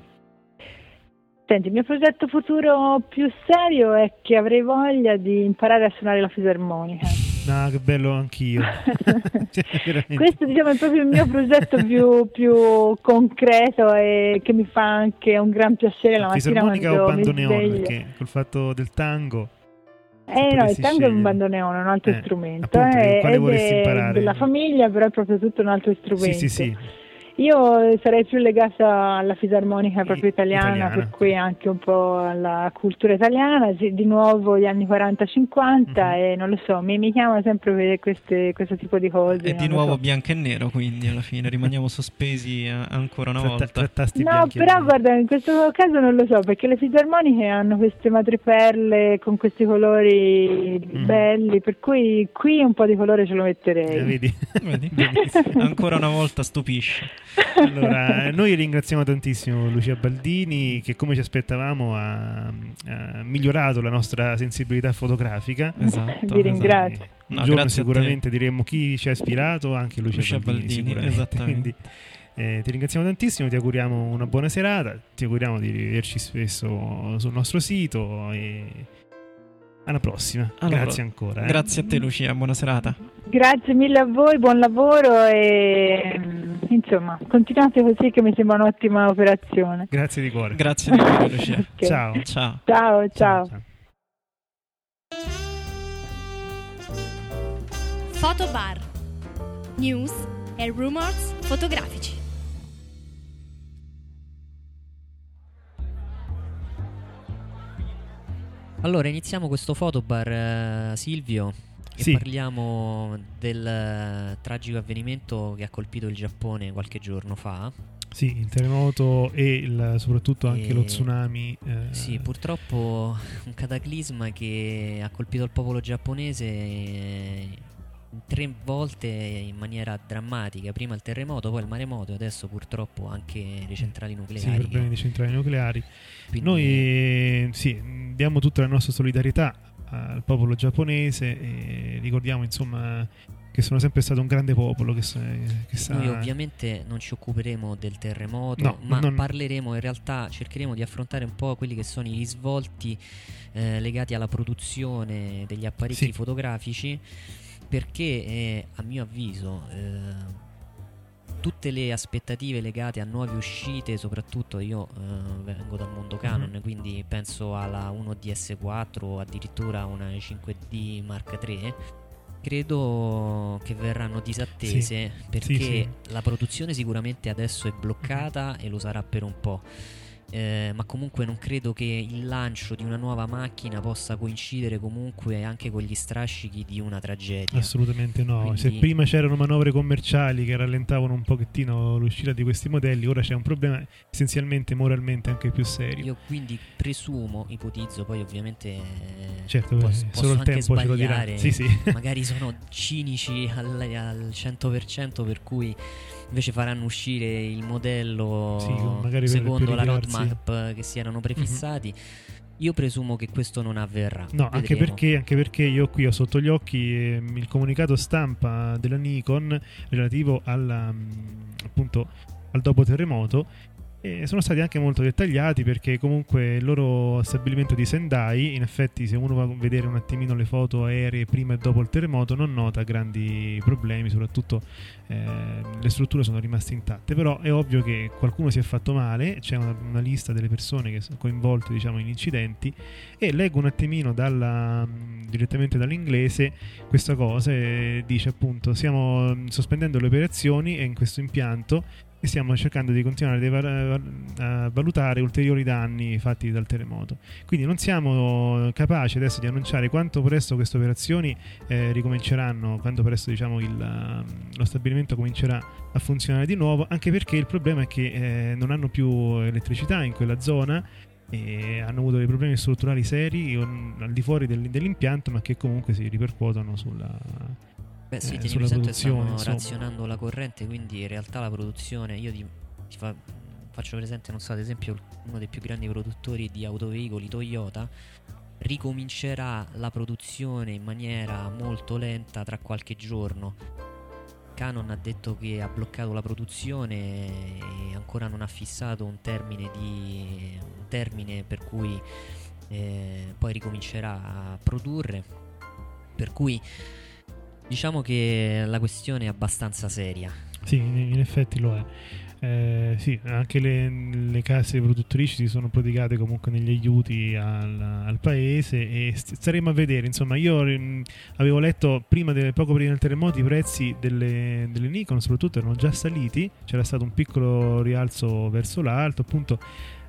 Senti, il mio progetto futuro più serio è che avrei voglia di imparare a suonare la fisarmonica. No, che bello anch'io. cioè, Questo diciamo, è proprio il mio progetto più, più, concreto e che mi fa anche un gran piacere la, la mattina quando o bandoneon, perché col fatto del tango... Eh no, il tango scegliere. è un bandoneone, un altro eh, strumento. Appunto, eh, quale vorresti imparare? della famiglia, però è proprio tutto un altro strumento. Sì, sì, sì. Io sarei più legata alla fisarmonica proprio italiana, italiana, per cui anche un po' alla cultura italiana, di nuovo gli anni 40-50 uh-huh. e non lo so, mi, mi chiama sempre queste, questo tipo di cose. E di nuovo so. bianco e nero, quindi alla fine rimaniamo sospesi eh, ancora una volta. Tra, tra no, però guarda, in questo caso non lo so, perché le fisarmoniche hanno queste madreperle con questi colori mm. belli, per cui qui un po' di colore ce lo metterei. Eh, vedi? vedi? Ancora una volta stupisce. Allora, noi ringraziamo tantissimo Lucia Baldini che come ci aspettavamo ha, ha migliorato la nostra sensibilità fotografica. Esatto. Vi ringrazio. Esatto. Un no, giorno sicuramente diremo chi ci ha ispirato, anche Lucia, Lucia Baldini, Baldini Quindi, eh, ti ringraziamo tantissimo, ti auguriamo una buona serata, ti auguriamo di rivederci spesso sul nostro sito e alla prossima. Allora, Grazie ancora. Eh. Grazie a te Lucia, buona serata. Grazie mille a voi, buon lavoro e insomma continuate così che mi sembra un'ottima operazione. Grazie di cuore. Grazie di cuore Lucia. okay. ciao. Ciao. Ciao, ciao. ciao. Fotobar. News e rumors fotografici. Allora, iniziamo questo fotobar, uh, Silvio, e sì. parliamo del uh, tragico avvenimento che ha colpito il Giappone qualche giorno fa. Sì, il terremoto e il, soprattutto anche e... lo tsunami. Eh... Sì, purtroppo un cataclisma che ha colpito il popolo giapponese eh, tre volte in maniera drammatica. Prima il terremoto, poi il maremoto e adesso purtroppo anche le centrali nucleari. Sì, problemi di centrali nucleari. Quindi... Noi sì, diamo tutta la nostra solidarietà al popolo giapponese e ricordiamo insomma che sono sempre stato un grande popolo che, che sa... Noi ovviamente non ci occuperemo del terremoto, no, ma non... parleremo in realtà, cercheremo di affrontare un po' quelli che sono i risvolti eh, legati alla produzione degli apparecchi sì. fotografici perché eh, a mio avviso eh, tutte le aspettative legate a nuove uscite, soprattutto io eh, vengo dal mondo mhm. Canon, mm-hmm. quindi penso alla 1DS4 o addirittura una 5D Mark III, credo che verranno disattese sì. perché sì, sì. la produzione sicuramente adesso è bloccata e lo sarà per un po' eh, ma comunque non credo che il lancio di una nuova macchina possa coincidere comunque anche con gli strascichi di una tragedia. Assolutamente no. Quindi... Se prima c'erano manovre commerciali che rallentavano un pochettino l'uscita di questi modelli, ora c'è un problema essenzialmente moralmente anche più serio. Io quindi presumo, ipotizzo, poi ovviamente eh, certo, posso, solo il tempo ce lo dirà. Sì, sì. magari sono cinici al, al 100% per cui invece faranno uscire il modello sì, secondo la roadmap che si erano prefissati. Mm-hmm. Io presumo che questo non avverrà. No, anche perché, anche perché, io qui ho sotto gli occhi eh, il comunicato stampa della Nikon relativo alla, mm, appunto, al dopo terremoto E sono stati anche molto dettagliati perché comunque il loro stabilimento di Sendai, in effetti se uno va a vedere un attimino le foto aeree prima e dopo il terremoto non nota grandi problemi, soprattutto eh, le strutture sono rimaste intatte, però è ovvio che qualcuno si è fatto male, c'è una, una lista delle persone che sono coinvolte diciamo, in incidenti e leggo un attimino dalla, direttamente dall'inglese questa cosa e dice appunto stiamo sospendendo le operazioni in questo impianto e stiamo cercando di continuare a valutare ulteriori danni fatti dal terremoto. Quindi non siamo capaci adesso di annunciare quanto presto queste operazioni eh, ricominceranno, quanto presto diciamo, il, mm, lo stabilimento comincerà a funzionare di nuovo, anche perché il problema è che eh, non hanno più elettricità in quella zona e hanno avuto dei problemi strutturali seri al di fuori dell'impianto, ma che comunque si ripercuotono sulla Beh sì, eh, tieni presente che stanno insomma. razionando la corrente, quindi in realtà la produzione, io ti, ti fa, faccio presente, non so, ad esempio uno dei più grandi produttori di autoveicoli, Toyota, ricomincerà la produzione in maniera molto lenta tra qualche giorno. Canon ha detto che ha bloccato la produzione e ancora non ha fissato un termine, di, un termine per cui eh, poi ricomincerà a produrre. Per cui Diciamo che la questione è abbastanza seria. Sì, in effetti lo è. Eh, sì, anche le, le, case produttrici si sono prodigate comunque negli aiuti al, al paese e staremo a vedere. Insomma, io mm, avevo letto prima de, poco prima del terremoto i prezzi delle, delle Nikon, soprattutto erano già saliti, c'era stato un piccolo rialzo verso l'alto, appunto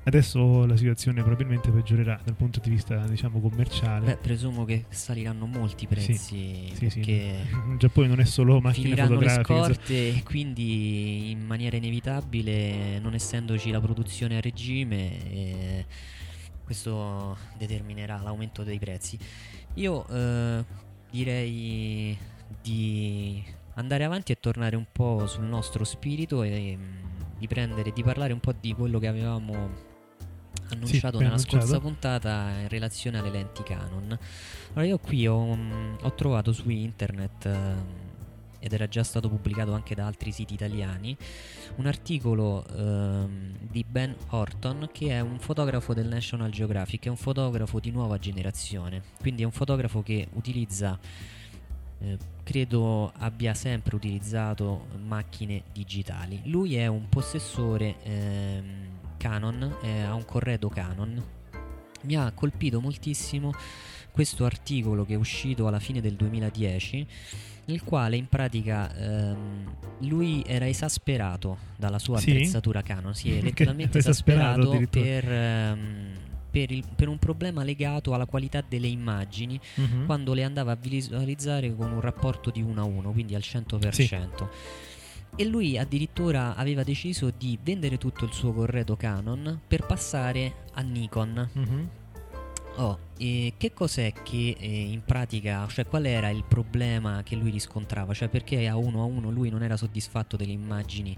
Adesso la situazione probabilmente peggiorerà dal punto di vista, diciamo, commerciale. Beh, presumo che saliranno molti prezzi. Sì, sì, sì. Il Giappone non è solo macchine fotografiche. le scorte e quindi in maniera inevitabile, non essendoci la produzione a regime, eh, questo determinerà l'aumento dei prezzi. Io eh, direi di andare avanti e tornare un po' sul nostro spirito e mm, di prendere, di parlare un po' di quello che avevamo annunciato sì, nella annunciato. scorsa puntata in relazione alle lenti Canon. Allora io qui ho, mm, ho trovato su internet eh, ed era già stato pubblicato anche da altri siti italiani, un articolo ehm, di Ben Horton che è un fotografo del National Geographic, è un fotografo di nuova generazione, quindi è un fotografo che utilizza, eh, credo abbia sempre utilizzato macchine digitali. Lui è un possessore ehm, Canon, eh, ha un corredo Canon. Mi ha colpito moltissimo questo articolo che è uscito alla fine del 2010 nel quale in pratica ehm, lui era esasperato dalla sua sì? attrezzatura Canon, si è letteralmente esasperato, esasperato per, ehm, per, il, per, un problema legato alla qualità delle immagini uh-huh. quando le andava a visualizzare con un rapporto di 1 a 1, quindi al 100%. Sì. E lui addirittura aveva deciso di vendere tutto il suo corredo Canon per passare a Nikon. Mm-hmm. Oh, e che cos'è che eh, in pratica, cioè qual era il problema che lui riscontrava? Cioè perché a uno a uno lui non era soddisfatto delle immagini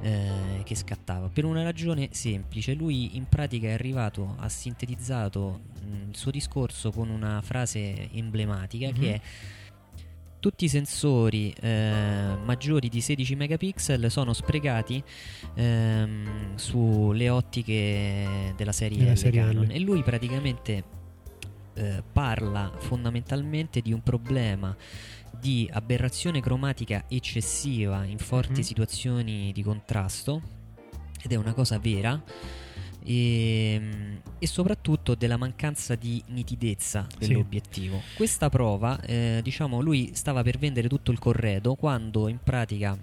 eh, che scattava? Per una ragione semplice, lui in pratica è arrivato, ha sintetizzato mh, il suo discorso con una frase emblematica mm-hmm. che è tutti i sensori eh, maggiori di 16 megapixel sono sprecati ehm, sulle ottiche della serie, della L serie Canon L. e lui praticamente eh, parla fondamentalmente di un problema di aberrazione cromatica eccessiva in forti mm-hmm. situazioni di contrasto ed è una cosa vera e, ehm, e, soprattutto della mancanza di nitidezza dell'obiettivo. Sì. Questa prova, eh, diciamo, lui stava per vendere tutto il corredo quando in pratica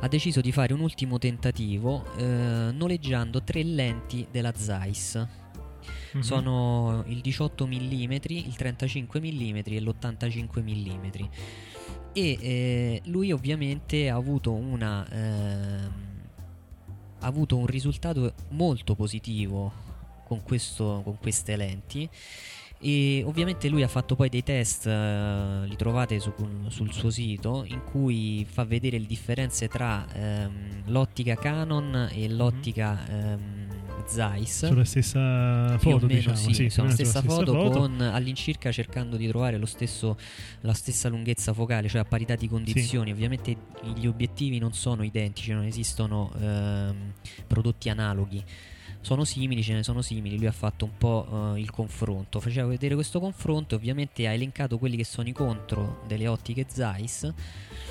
ha deciso di fare un ultimo tentativo eh, noleggiando tre lenti della Zeiss. Mm-hmm. Sono il 18 mm, il 35 mm e l'85 mm. E eh, lui ovviamente ha avuto una eh, ha avuto un risultato molto positivo con, questo, con queste lenti. E ovviamente lui ha fatto poi dei test, uh, li trovate su, sul suo sito, in cui fa vedere le differenze tra um, l'ottica Canon e l'ottica um, Zeiss. Sulla stessa foto, meno diciamo. sì, sì, sulla stessa, sulla foto, con all'incirca cercando di trovare lo stesso, la stessa lunghezza focale, cioè a parità di condizioni. Ovviamente gli obiettivi non sono identici, non esistono ehm, prodotti analoghi. Sono simili, ce ne sono simili. Lui ha fatto un po' eh, il confronto. Faceva vedere questo confronto ovviamente ha elencato quelli che sono i contro delle ottiche Zeiss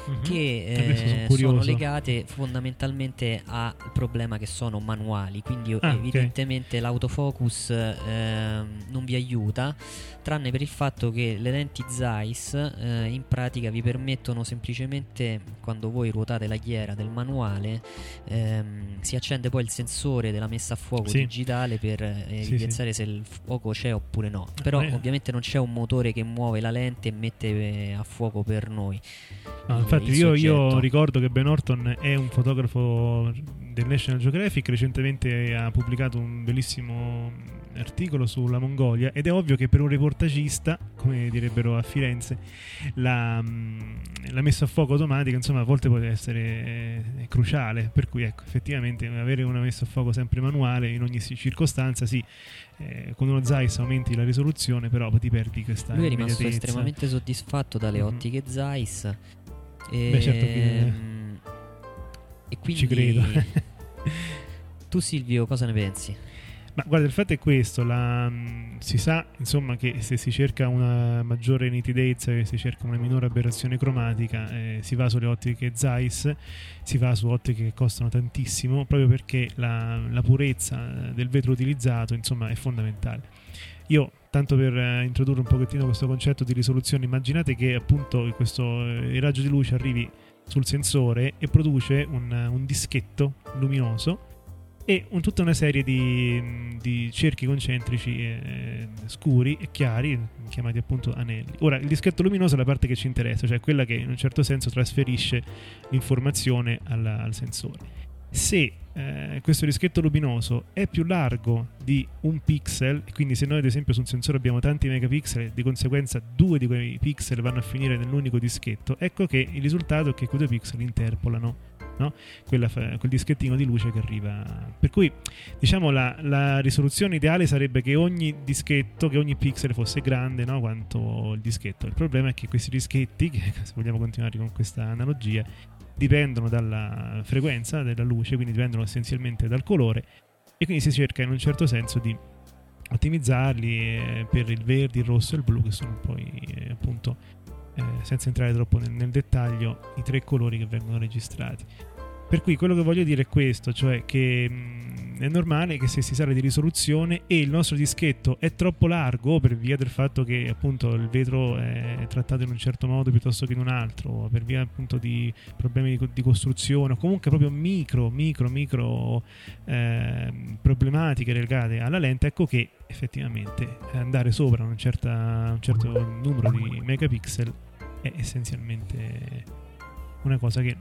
Mhm. che Adesso sono eh, sono legate fondamentalmente al problema che sono manuali, quindi Ah, evidentemente l'autofocus ehm, non vi aiuta, tranne per il fatto che le lenti Zeiss eh, in pratica vi permettono semplicemente quando voi ruotate la ghiera del manuale ehm, si accende poi il sensore della messa a fuoco Sì. digitale per eh, Sì, evidenziare se il fuoco c'è oppure no. Però è- ovviamente non c'è un motore che muove la lente e mette eh, a fuoco per noi. No, il- infatti io, io ricordo che Ben Orton è un fotografo del National Geographic, recentemente ha pubblicato un bellissimo articolo sulla Mongolia ed è ovvio che per un reportagista, come direbbero a Firenze, la, mm, la messa a fuoco automatica insomma a volte può essere eh, cruciale, per cui ecco effettivamente avere una messa a fuoco sempre manuale in ogni circostanza sì, eh, con uno Zeiss aumenti la risoluzione però ti perdi questa Lui è rimasto estremamente soddisfatto dalle Mhm. ottiche Zeiss. E, Beh, certo che- e quindi Ci credo. tu Silvio cosa ne pensi? Ma guarda, il fatto è questo, la, mh, si sa insomma che se si cerca una maggiore nitidezza, che si cerca una minore aberrazione cromatica, eh, si va sulle ottiche Zeiss, si va su ottiche che costano tantissimo, proprio perché la, la purezza del vetro utilizzato insomma è fondamentale. Io, tanto per eh, introdurre un pochettino questo concetto di risoluzione, immaginate che appunto questo, eh, il raggio di luce arrivi sul sensore e produce un, un dischetto luminoso e un- tutta una serie di, di cerchi concentrici eh, scuri e chiari, chiamati appunto anelli. Ora, il dischetto luminoso è la parte che ci interessa, cioè quella che in un certo senso trasferisce l'informazione alla- al sensore. Se eh, questo dischetto luminoso è più largo di un pixel, quindi se noi ad esempio su un sensore abbiamo tanti megapixel, di conseguenza due di quei pixel vanno a finire nell'unico dischetto, ecco che il risultato è che quei due pixel interpolano no? Quella quel dischettino di luce che arriva. Per cui, diciamo, la, la risoluzione ideale sarebbe che ogni dischetto, che ogni pixel fosse grande no? quanto il dischetto. Il problema è che questi dischetti, che, se vogliamo continuare con questa analogia, dipendono dalla frequenza della luce, quindi dipendono essenzialmente dal colore, e quindi si cerca in un certo senso di ottimizzarli eh, per il verde, il rosso e il blu, che sono poi eh, appunto eh, senza entrare troppo nel, nel dettaglio, i tre colori che vengono registrati. Per cui quello che voglio dire è questo, cioè che mh, è normale che se si sale di risoluzione e il nostro dischetto è troppo largo per via del fatto che appunto il vetro è trattato in un certo modo piuttosto che in un altro, per via appunto di problemi di, di costruzione o comunque proprio micro, micro, micro ehm, problematiche legate alla lente, ecco che effettivamente andare sopra un, certa- un certo numero di megapixel è essenzialmente una cosa che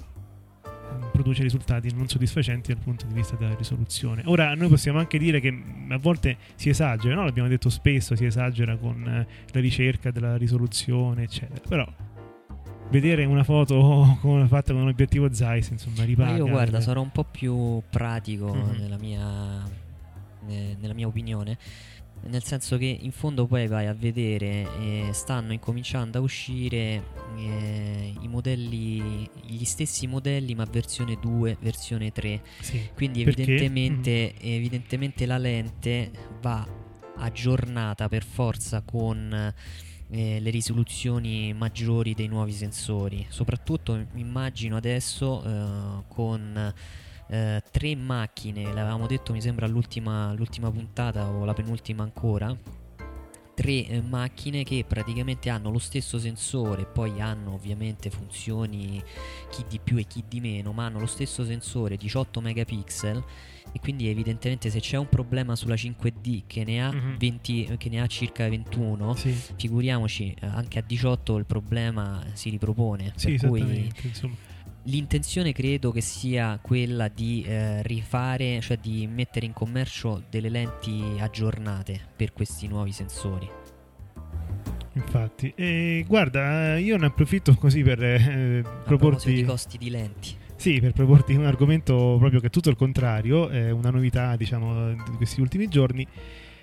produce risultati non soddisfacenti dal punto di vista della risoluzione. Ora, noi possiamo anche dire che a volte si esagera, no? l'abbiamo detto spesso, si esagera con eh, la ricerca della risoluzione, eccetera. Però vedere una foto come fatta con un obiettivo Zeiss, insomma, Ma ripaga. io guarda, sarò un po' più pratico Mhm. nella, mia, nella mia opinione. Nel senso che in fondo poi vai a vedere, eh, stanno incominciando a uscire eh, i modelli, gli stessi modelli ma versione 2, versione 3. Sì. Quindi evidentemente, evidentemente la lente va aggiornata per forza con eh, le risoluzioni maggiori dei nuovi sensori. Soprattutto immagino adesso eh, con eh, tre macchine, l'avevamo detto mi sembra all'ultima, all'ultima puntata o la penultima ancora. Tre eh, macchine che praticamente hanno lo stesso sensore, poi hanno ovviamente funzioni chi di più e chi di meno, ma hanno lo stesso sensore 18 megapixel e quindi evidentemente se c'è un problema sulla 5D che ne ha, Mhm. 20, che ne ha circa 21, Sì, figuriamoci eh, anche a 18 il problema si ripropone. sì per cui. Insomma. L'intenzione credo che sia quella di eh, rifare, cioè di mettere in commercio delle lenti aggiornate per questi nuovi sensori. Infatti, e guarda, io ne approfitto così per eh, proporti. costi di lenti. Sì, per proporti un argomento proprio che è tutto il contrario, è una novità, diciamo, di questi ultimi giorni.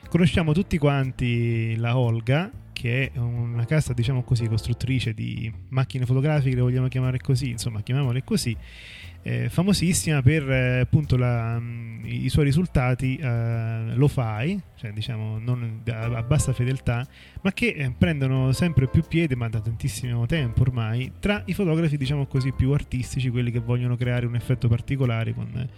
Conosciamo tutti quanti la Olga, che è una casa, diciamo così, costruttrice di macchine fotografiche, le vogliamo chiamare così, insomma, chiamiamole così, eh, famosissima per eh, appunto la, mh, i suoi risultati eh, lo fai, cioè diciamo non, a, a, bassa fedeltà, ma che eh, prendono sempre più piede, ma da tantissimo tempo ormai, tra i fotografi diciamo così più artistici, quelli che vogliono creare un effetto particolare con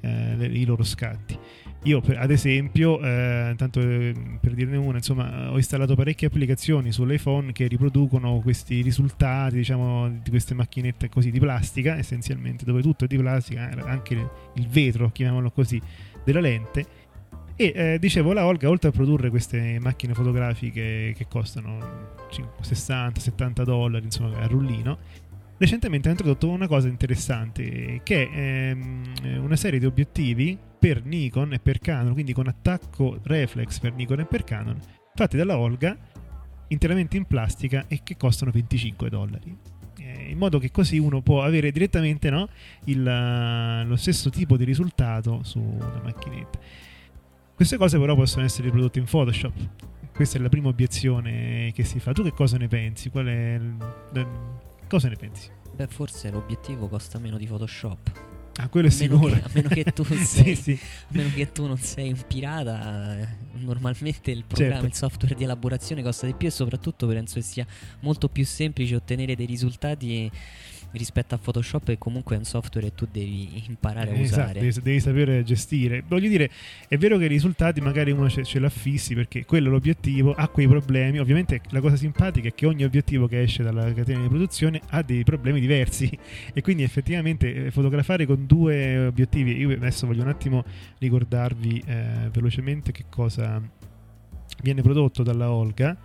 eh, le, i loro scatti. Io, ad esempio, eh, tanto eh, per dirne una, insomma, ho installato parecchie applicazioni sull'iPhone che riproducono questi risultati, diciamo, di queste macchinette così di plastica, essenzialmente, dove tutto è di plastica, eh, anche il vetro, chiamiamolo così, della lente. E eh, dicevo, la Olga, oltre a produrre queste macchine fotografiche che costano 60-70 dollari, insomma, a rullino, recentemente ha introdotto una cosa interessante che è ehm, una serie di obiettivi per Nikon e per Canon, quindi con attacco reflex per Nikon e per Canon, fatti dalla Olga interamente in plastica e che costano 25 dollari. Eh, in modo che così uno può avere direttamente no, il, lo stesso tipo di risultato su una macchinetta. Queste cose però possono essere riprodotte in Photoshop. Questa è la prima obiezione che si fa. Tu che cosa ne pensi? Qual è il, cosa ne pensi? Beh, forse l'obiettivo costa meno di Photoshop. Ah, quello è sicuro. A meno che tu sei, sì, sì. A meno che tu non sei un pirata, eh, normalmente il programma, Certo. il software di elaborazione costa di più e soprattutto penso che sia molto più semplice ottenere dei risultati rispetto a Photoshop che comunque è un software che tu devi imparare a Esatto, usare. devi, devi sapere gestire. Voglio dire, è vero che i risultati magari uno ce, ce l'affissi perché quello è l'obiettivo, ha quei problemi. Ovviamente la cosa simpatica è che ogni obiettivo che esce dalla catena di produzione ha dei problemi diversi e quindi effettivamente eh, fotografare con due obiettivi, io adesso voglio un attimo ricordarvi eh, velocemente che cosa viene prodotto dalla Olga.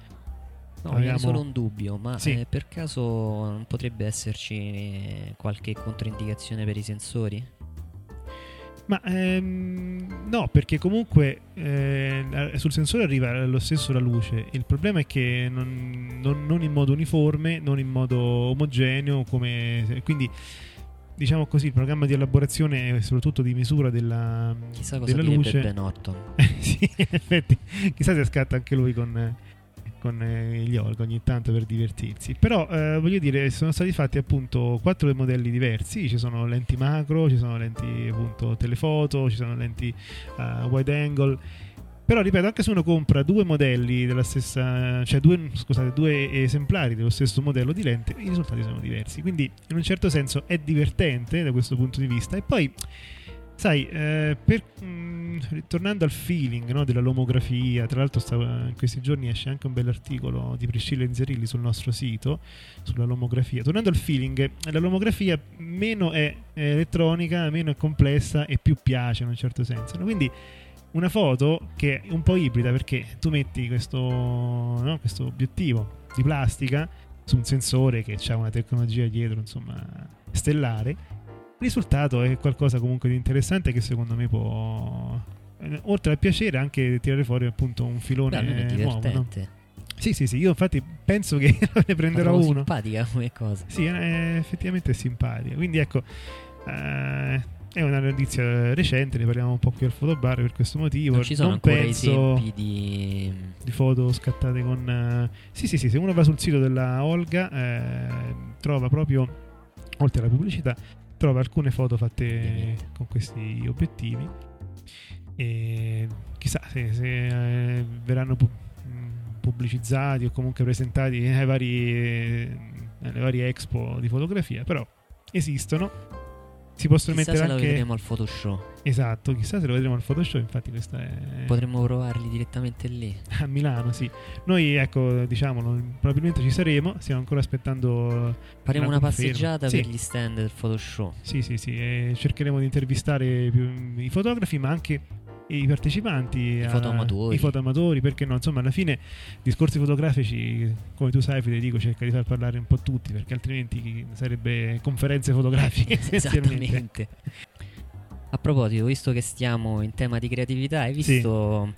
No, Abbiamo- solo un dubbio, ma Sì. eh, per caso non potrebbe esserci eh, qualche controindicazione per i sensori? Ma ehm, no, perché comunque eh, sul sensore arriva lo stesso la luce. Il problema è che non, non- non in modo uniforme, non in modo omogeneo, come, quindi diciamo così, il programma di elaborazione e soprattutto di misura della, Chissà cosa della luce. Ben Orton. sì, in effetti, chissà se scatta anche lui con, con eh, gli Olga ogni tanto per divertirsi. Però eh, voglio dire, sono stati fatti appunto quattro modelli diversi. Ci sono lenti macro, ci sono lenti appunto telefoto, ci sono lenti eh, wide angle. Però ripeto, anche se uno compra due modelli della stessa, cioè due, scusate, due esemplari dello stesso modello di lente, i risultati sono diversi. Quindi, in un certo senso, è divertente da questo punto di vista. E poi, sai, eh, per, mh, ritornando al feeling no, della lomografia, tra l'altro, stavo- in questi giorni esce anche un bell'articolo di Priscilla Inzerilli sul nostro sito sulla lomografia. Tornando al feeling, la lomografia meno è è elettronica, meno è complessa e più piace in un certo senso. no? Quindi una foto che è un po' ibrida perché tu metti questo, no, questo obiettivo di plastica su un sensore che ha una tecnologia dietro, insomma, stellare. Risultato è qualcosa comunque di interessante che secondo me può eh, oltre al piacere anche tirare fuori appunto un filone almeno è nuovo, no? Sì, sì, sì, io infatti penso che ne prenderò uno. simpatica come cosa. Sì, è effettivamente simpatica. Quindi ecco, eh, è una notizia recente, ne parliamo un po' qui al fotobar per questo motivo. Non ci sono non ancora penso esempi di... di foto scattate con... eh, Sì, sì, sì, se uno va sul sito della Olga eh, trova proprio, oltre alla pubblicità, trova alcune foto fatte con questi obiettivi. E chissà se, se, eh, verranno mh, pubblicizzati o comunque presentati ai vari, eh, alle varie expo di fotografia, però esistono. Si possono Chissà mettere se lo anche... vedremo al Photoshop. Esatto, chissà se lo vedremo al Photoshop, infatti questa è... Potremmo provarli direttamente lì. A Milano, sì. Noi, ecco, diciamolo, probabilmente ci saremo. Stiamo ancora aspettando. Faremo una conferma. passeggiata Sì. per gli stand del Photoshop. Sì, sì, sì. cercheremo di intervistare i fotografi, ma anche i partecipanti. I a- fotoamatori. I fotoamatori, perché no? Insomma, alla fine, discorsi fotografici, come tu sai, Federico, cerca di far parlare un po' tutti, perché altrimenti sarebbe conferenze fotografiche. Esattamente. A proposito, visto che stiamo in tema di creatività, hai visto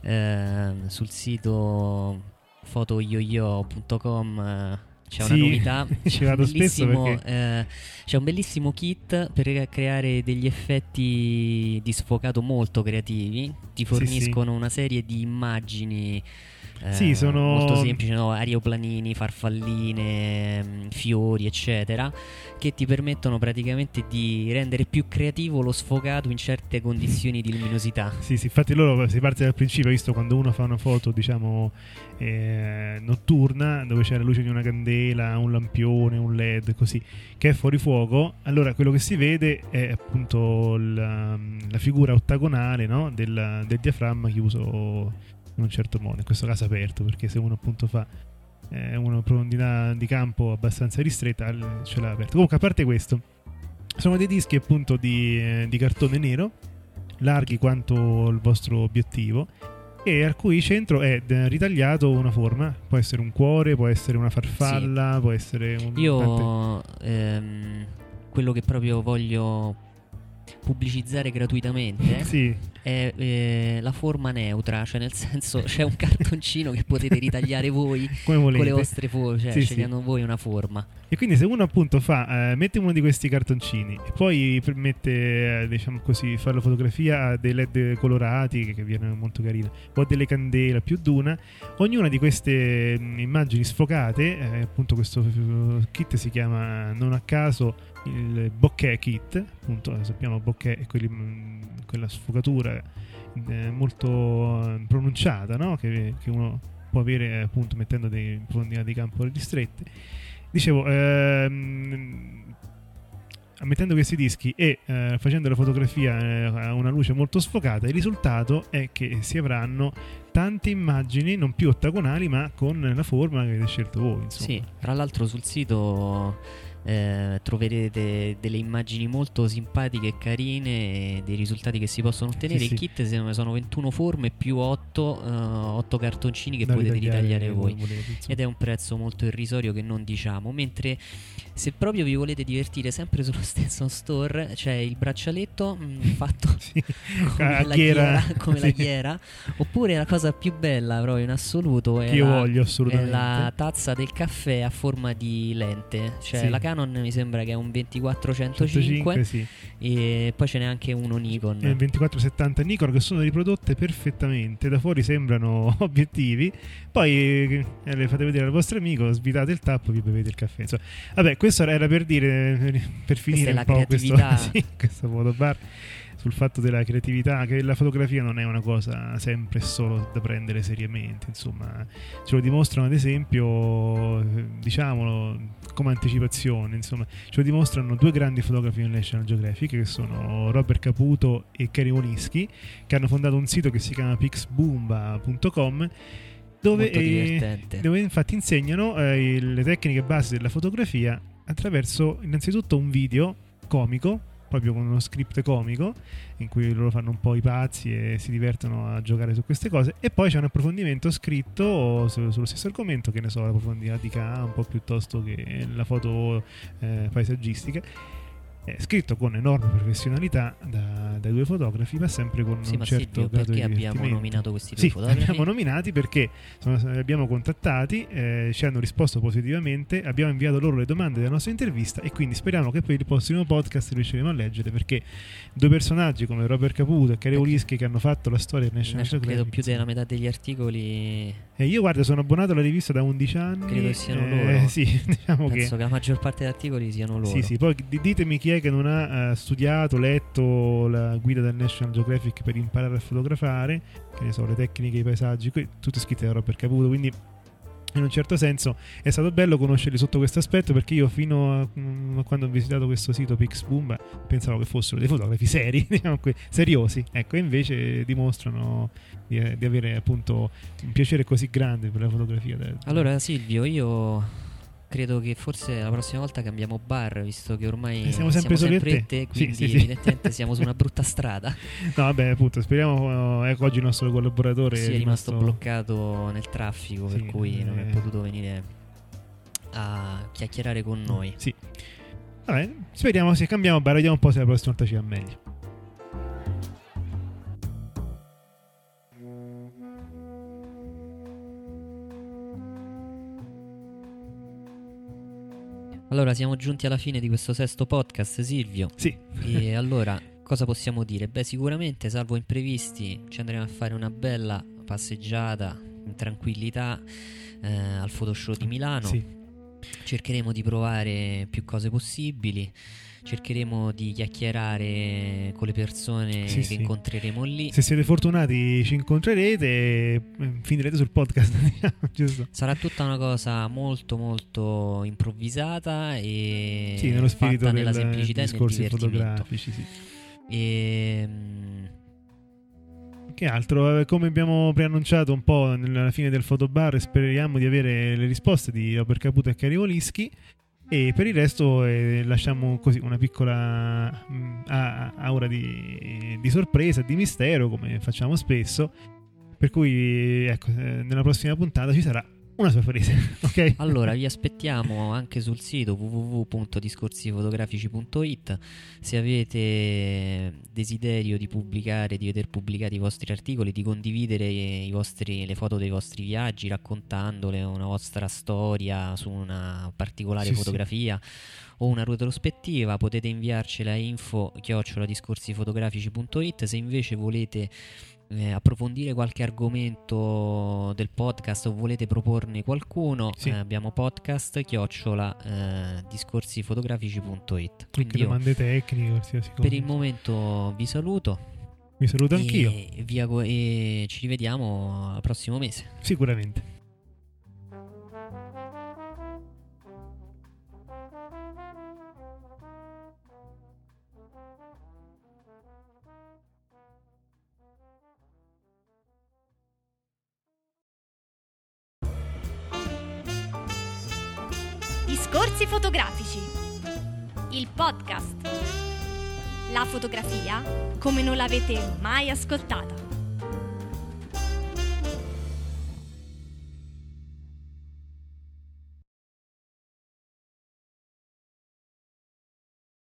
ehm, sul sito fotoyoyo.com eh, c'è Sì, una novità. ci vado spesso bellissimo, perché- eh, c'è un bellissimo kit per creare degli effetti di sfocato molto creativi. Ti Sì, forniscono una serie di immagini. Eh, Sì, sono- molto semplici, no? aeroplanini, farfalline, mm, fiori, eccetera, che ti permettono praticamente di rendere più creativo lo sfocato in certe condizioni di luminosità. Sì, sì, infatti loro si parte dal principio, visto quando uno fa una foto, diciamo, eh, notturna, dove c'è la luce di una candela, un lampione, un led, così, che è fuori fuoco, allora quello che si vede è appunto la, la figura ottagonale no? del, del diaframma chiuso in un certo modo, in questo caso aperto, perché se uno appunto fa eh, una profondità di campo abbastanza ristretta, ce l'ha aperto. Comunque, a parte questo, sono dei dischi appunto di, eh, di cartone nero, larghi quanto il vostro obiettivo, e al cui centro è eh, ritagliato una forma. Può essere un cuore, può essere una farfalla, può essere un. Io ehm, quello che proprio voglio pubblicizzare gratuitamente Sì, è eh, la forma neutra, cioè nel senso c'è un cartoncino che potete ritagliare voi con le vostre forme, cioè Sì, sì. scegliendo voi una forma. E quindi se uno appunto fa, eh, mette uno di questi cartoncini e poi permette, eh, diciamo così, fare la fotografia a dei led colorati che, che viene molto carina, o delle candele più d'una, ognuna di queste mh, immagini sfocate, eh, appunto questo eh, kit si chiama non a caso il bokeh kit, appunto sappiamo bokeh è quelli, mh, quella sfocatura eh, molto eh, pronunciata, no? che, che uno può avere appunto mettendo dei profondità di campo ristrette. Dicevo, ehm, mettendo questi dischi e eh, facendo la fotografia eh, a una luce molto sfocata, il risultato è che si avranno tante immagini non più ottagonali ma con la forma che avete scelto voi. Insomma. Sì, tra l'altro sul sito eh, troverete delle immagini molto simpatiche e carine dei risultati che si possono ottenere. Sì, Il sì. kit se- sono 21 forme più 8, cartoncini che Da potete ritagliare come voi. Ed è un prezzo molto irrisorio che non diciamo. Mentre se proprio vi volete divertire sempre sullo stesso store c'è il braccialetto mm, fatto Sì. come, A la, ghiera. come la Sì. ghiera. Oppure la cosa più bella proprio in assoluto è la, è la tazza del caffè a forma di lente. Cioè Sì. la Canon mi sembra che è un 2405 105, sì. e poi ce n'è anche uno Nikon. e il 2470 Nikon che sono riprodotte perfettamente da fuori sembrano obiettivi poi eh, le fate vedere al vostro amico svitate il tappo vi bevete il caffè Insomma, vabbè questo era per dire per finire è un po' questo, sì, questo fotobar sul fatto della creatività che la fotografia non è una cosa sempre e solo da prendere seriamente insomma ce lo dimostrano ad esempio diciamolo come anticipazione insomma ce lo dimostrano due grandi fotografi del National Geographic che sono Robert Caputo e Kerry Wolinski che hanno fondato un sito che si chiama pixboomba.com dove, eh, dove infatti insegnano eh, le tecniche base della fotografia attraverso innanzitutto un video comico proprio con uno script comico in cui loro fanno un po' i pazzi e si divertono a giocare su queste cose e poi c'è un approfondimento scritto su- sullo stesso argomento che ne so la profondità di campo piuttosto che la foto eh, paesaggistica è scritto con enorme professionalità da- dai due fotografi ma sempre con Sì, un certo Silvio, grado perché di abbiamo nominato questi due Sì, fotografi? li abbiamo nominati perché sono- li abbiamo contattati, eh, ci hanno risposto positivamente, abbiamo inviato loro le domande della nostra intervista e quindi speriamo che per il prossimo podcast riusciremo a leggere perché due personaggi come Robert Caputo e Perché- Olischi che hanno fatto la storia del National Credo Geographic più della metà degli articoli. e io guarda sono abbonato alla rivista da 11 anni Credo che siano eh, loro. sì diciamo che Penso che la maggior parte degli articoli siano loro. sì, sì, poi di- ditemi chi è che non ha eh, studiato, letto la guida del National Geographic per imparare a fotografare, che ne so, le tecniche, i paesaggi, que- tutte scritte da Robert Caputo, quindi in un certo senso è stato bello conoscerli sotto questo aspetto perché io fino a, mm, a quando ho visitato questo sito Pixboom pensavo che fossero dei fotografi seri, diciamo que- seriosi, ecco, invece dimostrano di, eh, di avere appunto un piacere così grande per la fotografia. Allora, Silvio, io credo che forse la prossima volta cambiamo bar, visto che ormai Eh, siamo sempre soli a te. te, Sì, quindi sì, sì. evidentemente siamo su una brutta strada. No, vabbè, appunto, speriamo. Ecco, oggi il nostro collaboratore si è rimasto bloccato nel traffico, Sì, per cui non è eh. potuto venire a chiacchierare con noi. Sì. Vabbè, speriamo se cambiamo bar, vediamo un po' se la prossima volta ci va meglio. Allora, siamo giunti alla fine di questo sesto podcast, Silvio. Sì. E allora, cosa possiamo dire? Beh, sicuramente, salvo imprevisti, ci andremo a fare una bella passeggiata in tranquillità eh, al Photoshow di Milano. Sì. Cercheremo di provare più cose possibili. Cercheremo di chiacchierare con le persone Sì, che sì. incontreremo lì. Se siete fortunati ci incontrerete e eh, finirete sul podcast, diciamo? Sarà tutta una cosa molto molto improvvisata e Sì, nello spirito fatta nella semplicità e nel discorsi divertimento. fotografici, sì. E, mm, Che altro? Eh, Come abbiamo preannunciato un po' nella fine del fotobar, speriamo di avere le risposte di Robert Caputo e Cari Volischi. E per il resto eh, lasciamo così una piccola mh, a- aura di, di sorpresa, di mistero, come facciamo spesso. Per cui, ecco, eh, nella prossima puntata ci sarà una sorpresa, ok? allora vi aspettiamo anche sul sito www.discorsifotografici.it se avete desiderio di pubblicare, di vedere pubblicati i vostri articoli, di condividere i vostri- le foto dei vostri viaggi raccontandole una vostra storia su una particolare Sì, sì. fotografia o una retrospettiva potete inviarcela a info discorsifotografici.it se invece volete eh, approfondire qualche argomento del podcast o volete proporne qualcuno Sì. eh, abbiamo podcast chiocciola eh, discorsifotografici.it quindi io domande tecniche, qualsiasi cosa. per il momento vi saluto Mi saluto anch'io, e, vi auguro- e ci rivediamo al prossimo mese sicuramente. Discorsi fotografici. Il podcast. La fotografia come non l'avete mai ascoltata.